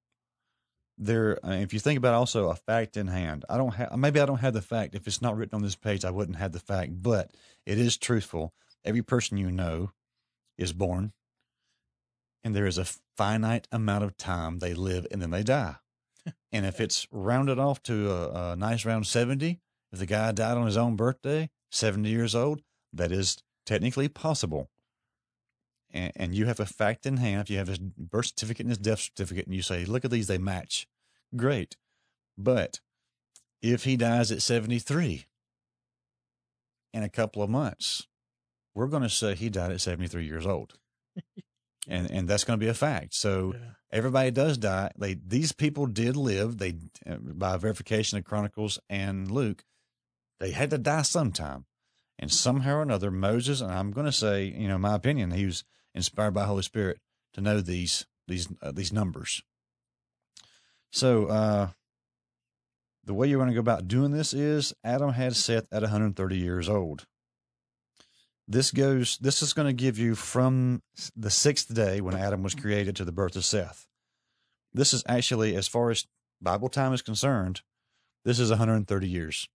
There, uh, if you think about also a fact in hand, I don't have maybe I don't have the fact. If it's not written on this page, I wouldn't have the fact, but it is truthful. Every person you know is born, and there is a finite amount of time they live and then they die. and if it's rounded off to a, a nice round 70, if the guy died on his own birthday, 70 years old, that is technically possible. And, and you have a fact in hand. If you have his birth certificate and his death certificate, and you say, look at these, they match. Great. But if he dies at 73 in a couple of months, we're going to say he died at 73 years old. and and that's going to be a fact. So Yeah. everybody does die. They these people did live. They uh, by verification of Chronicles and Luke, they had to die sometime, and somehow or another, Moses and I'm going to say, you know, my opinion, he was inspired by Holy Spirit to know these these uh, these numbers. So uh, the way you're going to go about doing this is Adam had Seth at 130 years old. This goes. This is going to give you from the sixth day when Adam was created to the birth of Seth. This is actually, as far as Bible time is concerned, this is 130 years,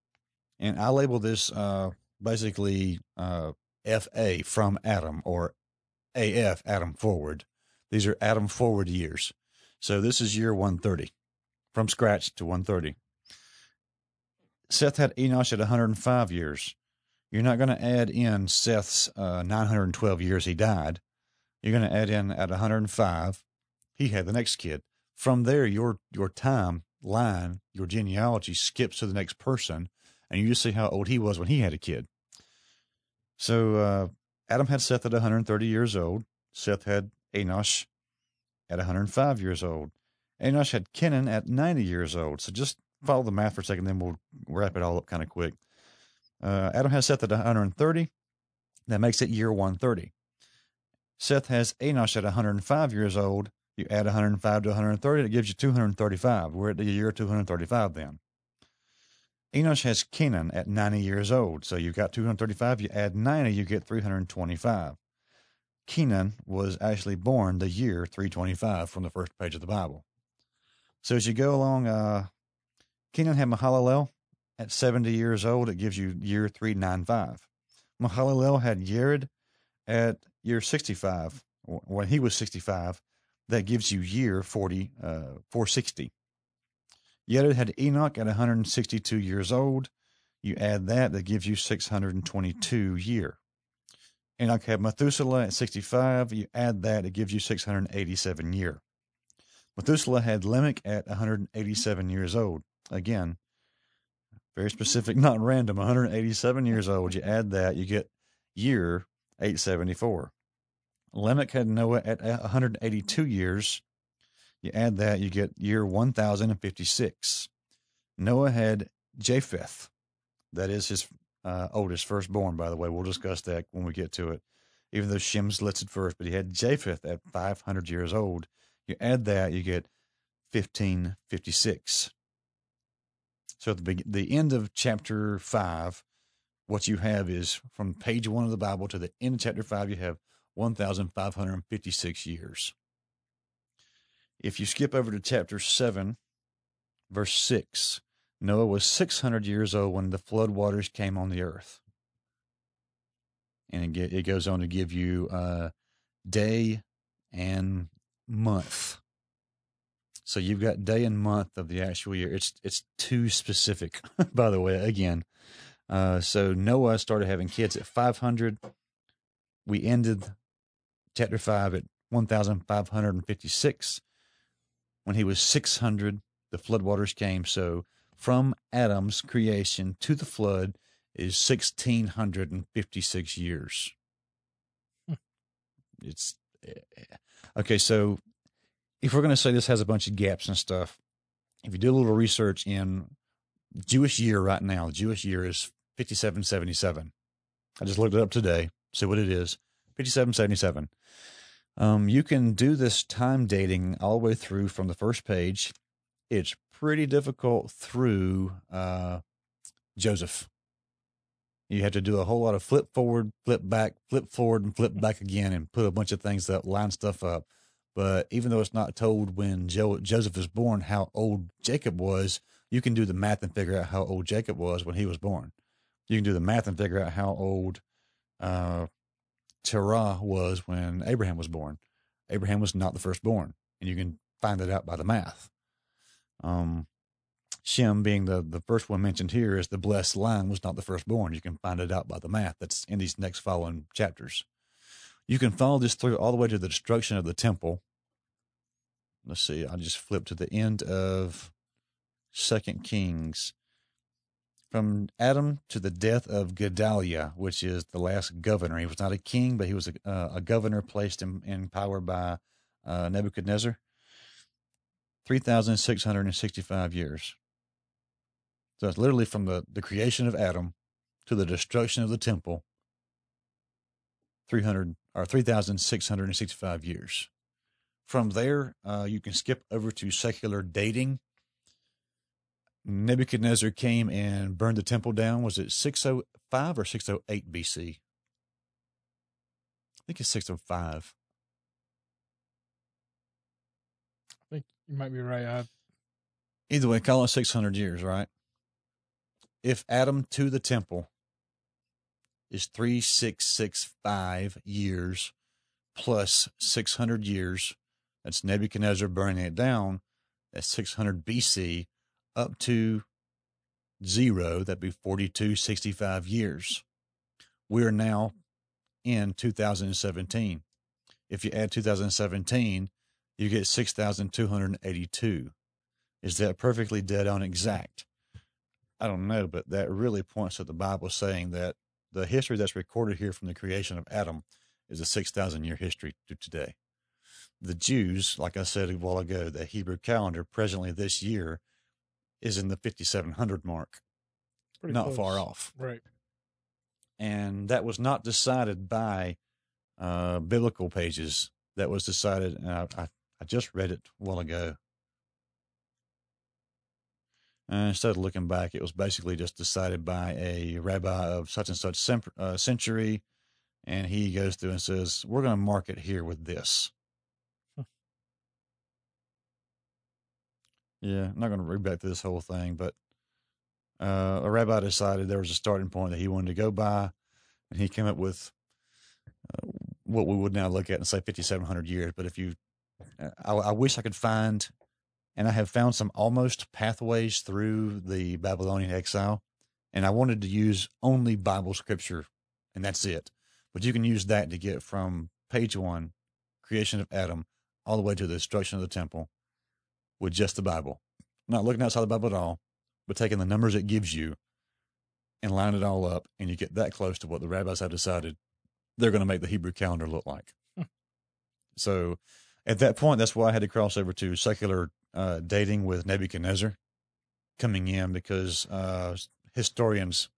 and I label this uh, basically uh, FA from Adam or AF Adam forward. These are Adam forward years. So this is year 130 from scratch to 130. Seth had Enosh at 105 years. You're not going to add in Seth's uh, 912 years he died. You're going to add in at 105, he had the next kid. From there, your your time line, your genealogy skips to the next person, and you just see how old he was when he had a kid. So uh, Adam had Seth at 130 years old. Seth had Enosh at 105 years old. Enosh had Kenan at 90 years old. So just follow the math for a second, then we'll wrap it all up kind of quick. Uh, Adam has Seth at 130. That makes it year 130. Seth has Enosh at 105 years old. You add 105 to 130, it gives you 235. We're at the year 235 then. Enosh has Kenan at 90 years old. So you've got 235. You add 90, you get 325. Kenan was actually born the year 325 from the first page of the Bible. So as you go along, uh, Kenan had Mahalalel at 70 years old. It gives you year 395. Mahalalel had Yared at year 65. When he was 65, That gives you year 40, uh, 460. Yared had Enoch at 162 years old. You add that, that gives you 622 year. Enoch had Methuselah at 65. You add that, it gives you 687 year. Methuselah had Lamech at 187 years old. Again, very specific, not random. 187 years old. You add that, you get year 874. Lamech had Noah at 182 years. You add that, you get year 1056. Noah had Japheth. That is his uh, oldest, firstborn, by the way. We'll discuss that when we get to it. Even though Shem's listed first, but he had Japheth at 500 years old. You add that, you get 1556. So at the, the end of chapter 5, what you have is from page 1 of the Bible to the end of chapter 5, you have 1,556 years. If you skip over to chapter 7, verse 6, Noah was 600 years old when the flood waters came on the earth. And it, it goes on to give you uh, day and month. So you've got day and month of the actual year. It's it's too specific, by the way. Again, uh, so Noah started having kids at 500. We ended chapter five at 1,556. When he was 600, the floodwaters came. So from Adam's creation to the flood is 1,656 years. Hmm. It's eh, okay. So if we're going to say this has a bunch of gaps and stuff, if you do a little research in Jewish year right now, Jewish year is 5777. I just looked it up today, see what it is 5777. Um, you can do this time dating all the way through from the first page. It's pretty difficult through uh, Joseph. You have to do a whole lot of flip forward, flip back, flip forward, and flip back again, and put a bunch of things that line stuff up. But even though it's not told when jo- Joseph was born how old Jacob was, you can do the math and figure out how old Jacob was when he was born. You can do the math and figure out how old uh, Terah was when Abraham was born. Abraham was not the firstborn, and you can find that out by the math. Um, Shem, being the, the first one mentioned here, is the blessed line was not the firstborn. You can find it out by the math that's in these next following chapters. You can follow this through all the way to the destruction of the temple. Let's see, I just flip to the end of Second Kings. From Adam to the death of Gedaliah, which is the last governor. He was not a king, but he was a, uh, a governor placed in, in power by uh, Nebuchadnezzar. 3,665 years. So it's literally from the, the creation of Adam to the destruction of the temple 300 or 3,665 years. From there, uh, you can skip over to secular dating. Nebuchadnezzar came and burned the temple down. Was it 605 or 608 BC? I think it's 605. I think you might be right. I... Either way, call it 600 years, right? If Adam to the temple is 3665 years plus 600 years. That's Nebuchadnezzar burning it down. That's 600 BC up to zero. That'd be 4265 years. We are now in 2017. If you add 2017, you get 6,282. Is that perfectly dead on exact? I don't know, but that really points to the Bible saying that the history that's recorded here from the creation of Adam is a 6,000 year history to today. The Jews, like I said a while ago, the Hebrew calendar presently this year is in the 5700 mark, Pretty not close. far off. Right. And that was not decided by uh, biblical pages. That was decided, and I, I, I just read it a while ago. Uh, instead of looking back, it was basically just decided by a rabbi of such and such uh, century. And he goes through and says, We're going to mark it here with this. Yeah, I'm not going to read back to this whole thing, but uh, a rabbi decided there was a starting point that he wanted to go by, and he came up with uh, what we would now look at and say 5,700 years. But if you uh, I, I wish I could find, and I have found some almost pathways through the Babylonian exile, and I wanted to use only Bible scripture, and that's it. But you can use that to get from page one, creation of Adam, all the way to the destruction of the temple, with just the Bible, not looking outside the Bible at all, but taking the numbers it gives you and line it all up, and you get that close to what the rabbis have decided they're going to make the Hebrew calendar look like. so at that point, that's why I had to cross over to secular uh, dating with Nebuchadnezzar coming in because uh, historians,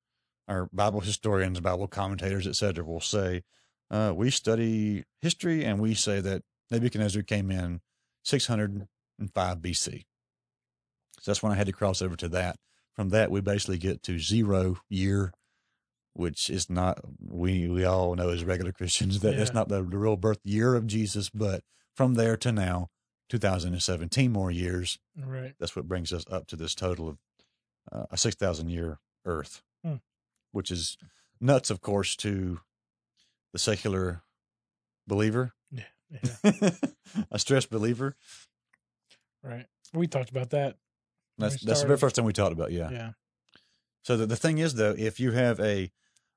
or Bible historians, Bible commentators, etc., will say uh, we study history and we say that Nebuchadnezzar came in 605 BC. So that's when I had to cross over to that. From that, we basically get to zero year, which is not we we all know as regular Christians that Yeah. it's not the, the real birth year of Jesus, but from there to now, 2017 more years. Right. That's what brings us up to this total of uh, a 6,000 year Earth, Hmm. which is nuts, of course, to the secular believer, Yeah. a stressed believer. Right. We talked about that. That's that's the very first thing we talked about. Yeah. Yeah. So the, the thing is, though, if you have a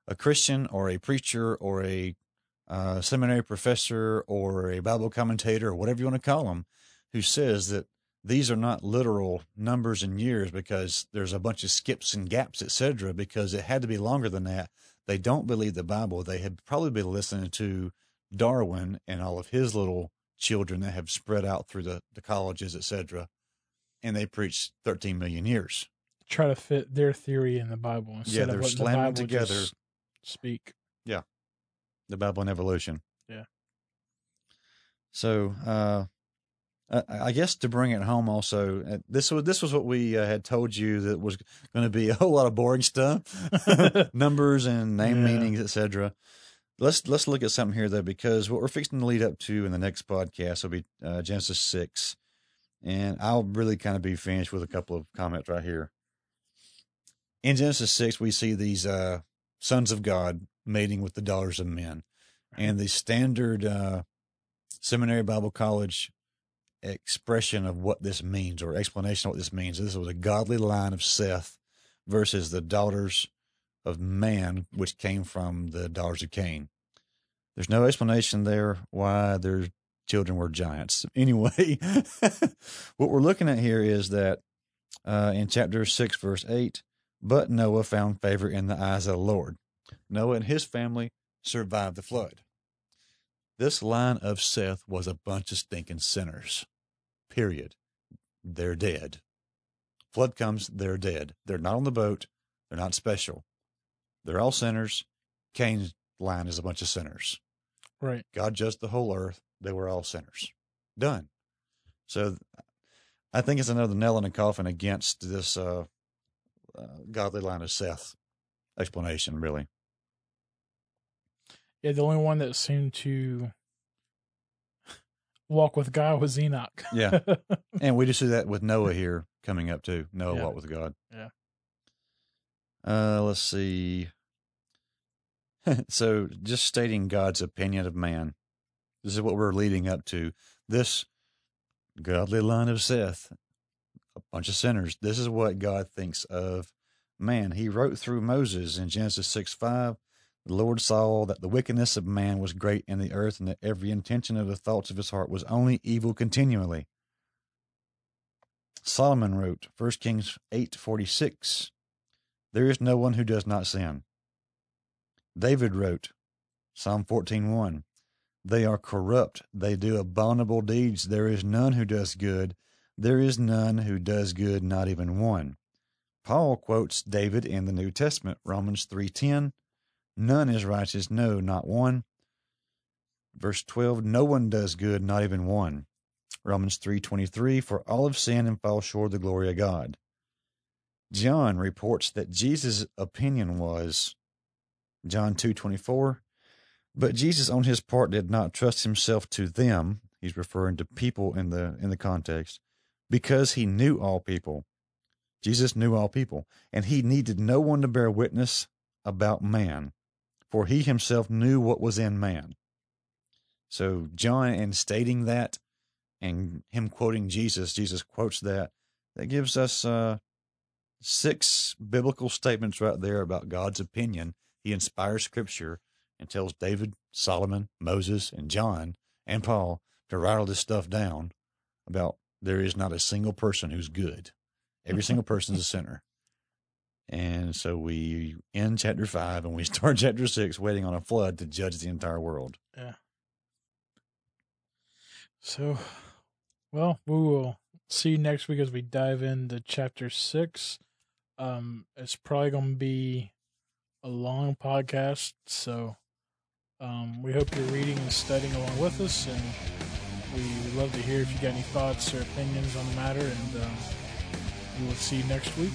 a Christian or a preacher or a uh, seminary professor or a Bible commentator or whatever you want to call them, who says that these are not literal numbers and years because there's a bunch of skips and gaps, etc., because it had to be longer than that. They don't believe the Bible. They had probably been listening to Darwin and all of his little children that have spread out through the, the colleges, etc., and they preach 13 million years. Try to fit their theory in the Bible instead they're of slamming the together. speak. the Bible and evolution. Yeah. So, uh, I, I guess to bring it home, also, uh, this was this was what we uh, had told you that was going to be a whole lot of boring stuff, numbers and name Yeah. meanings, etc. Let's let's look at something here though, because what we're fixing to lead up to in the next podcast will be uh, Genesis six, and I'll really kind of be finished with a couple of comments right here. In Genesis six, we see these uh, sons of God mating with the daughters of men, and the standard uh, seminary Bible college expression of what this means or explanation of what this means. Is this was a godly line of Seth versus the daughters of man, which came from the daughters of Cain. There's no explanation there why their children were giants. Anyway, what we're looking at here is that uh, in chapter 6, verse 8, but Noah found favor in the eyes of the Lord. Noah and his family survived the flood. This line of Seth was a bunch of stinking sinners. Period. They're dead. Flood comes, they're dead. They're not on the boat. They're not special. They're all sinners. Cain's line is a bunch of sinners. Right. God judged the whole earth. They were all sinners. Done. So I think it's another nail in the coffin against this uh, uh, godly line of Seth explanation, really. Yeah, the only one that seemed to walk with God was Enoch. Yeah. And we just see that with Noah here coming up too. Noah Yeah. walked with God. Yeah. Uh, let's see. so, just stating God's opinion of man. This is what we're leading up to. This godly line of Seth, a bunch of sinners. This is what God thinks of man. He wrote through Moses in Genesis 6 5. The Lord saw that the wickedness of man was great in the earth, and that every intention of the thoughts of his heart was only evil continually. Solomon wrote, 1 Kings 8:46, There is no one who does not sin. David wrote, Psalm 14:1, They are corrupt, they do abominable deeds, there is none who does good, there is none who does good, not even one. Paul quotes David in the New Testament, Romans 3:10, None is righteous, no, not one. Verse 12, No one does good, not even one. Romans 3:23 for all have sinned and fall short of the glory of God. John reports that Jesus' opinion was John 2:24 but Jesus on his part did not trust himself to them he's referring to people in the in the context because he knew all people. Jesus knew all people and he needed no one to bear witness about man for he himself knew what was in man. So John in stating that and him quoting Jesus, Jesus quotes that. That gives us uh, six biblical statements right there about God's opinion. He inspires Scripture and tells David, Solomon, Moses, and John and Paul to write all this stuff down about there is not a single person who's good. Every single person is a sinner. And so we end chapter five and we start chapter six, waiting on a flood to judge the entire world. Yeah. So, well, we will see you next week as we dive into chapter six. Um, it's probably going to be a long podcast, so um, we hope you're reading and studying along with us, and we would love to hear if you got any thoughts or opinions on the matter. And um, we will see you next week.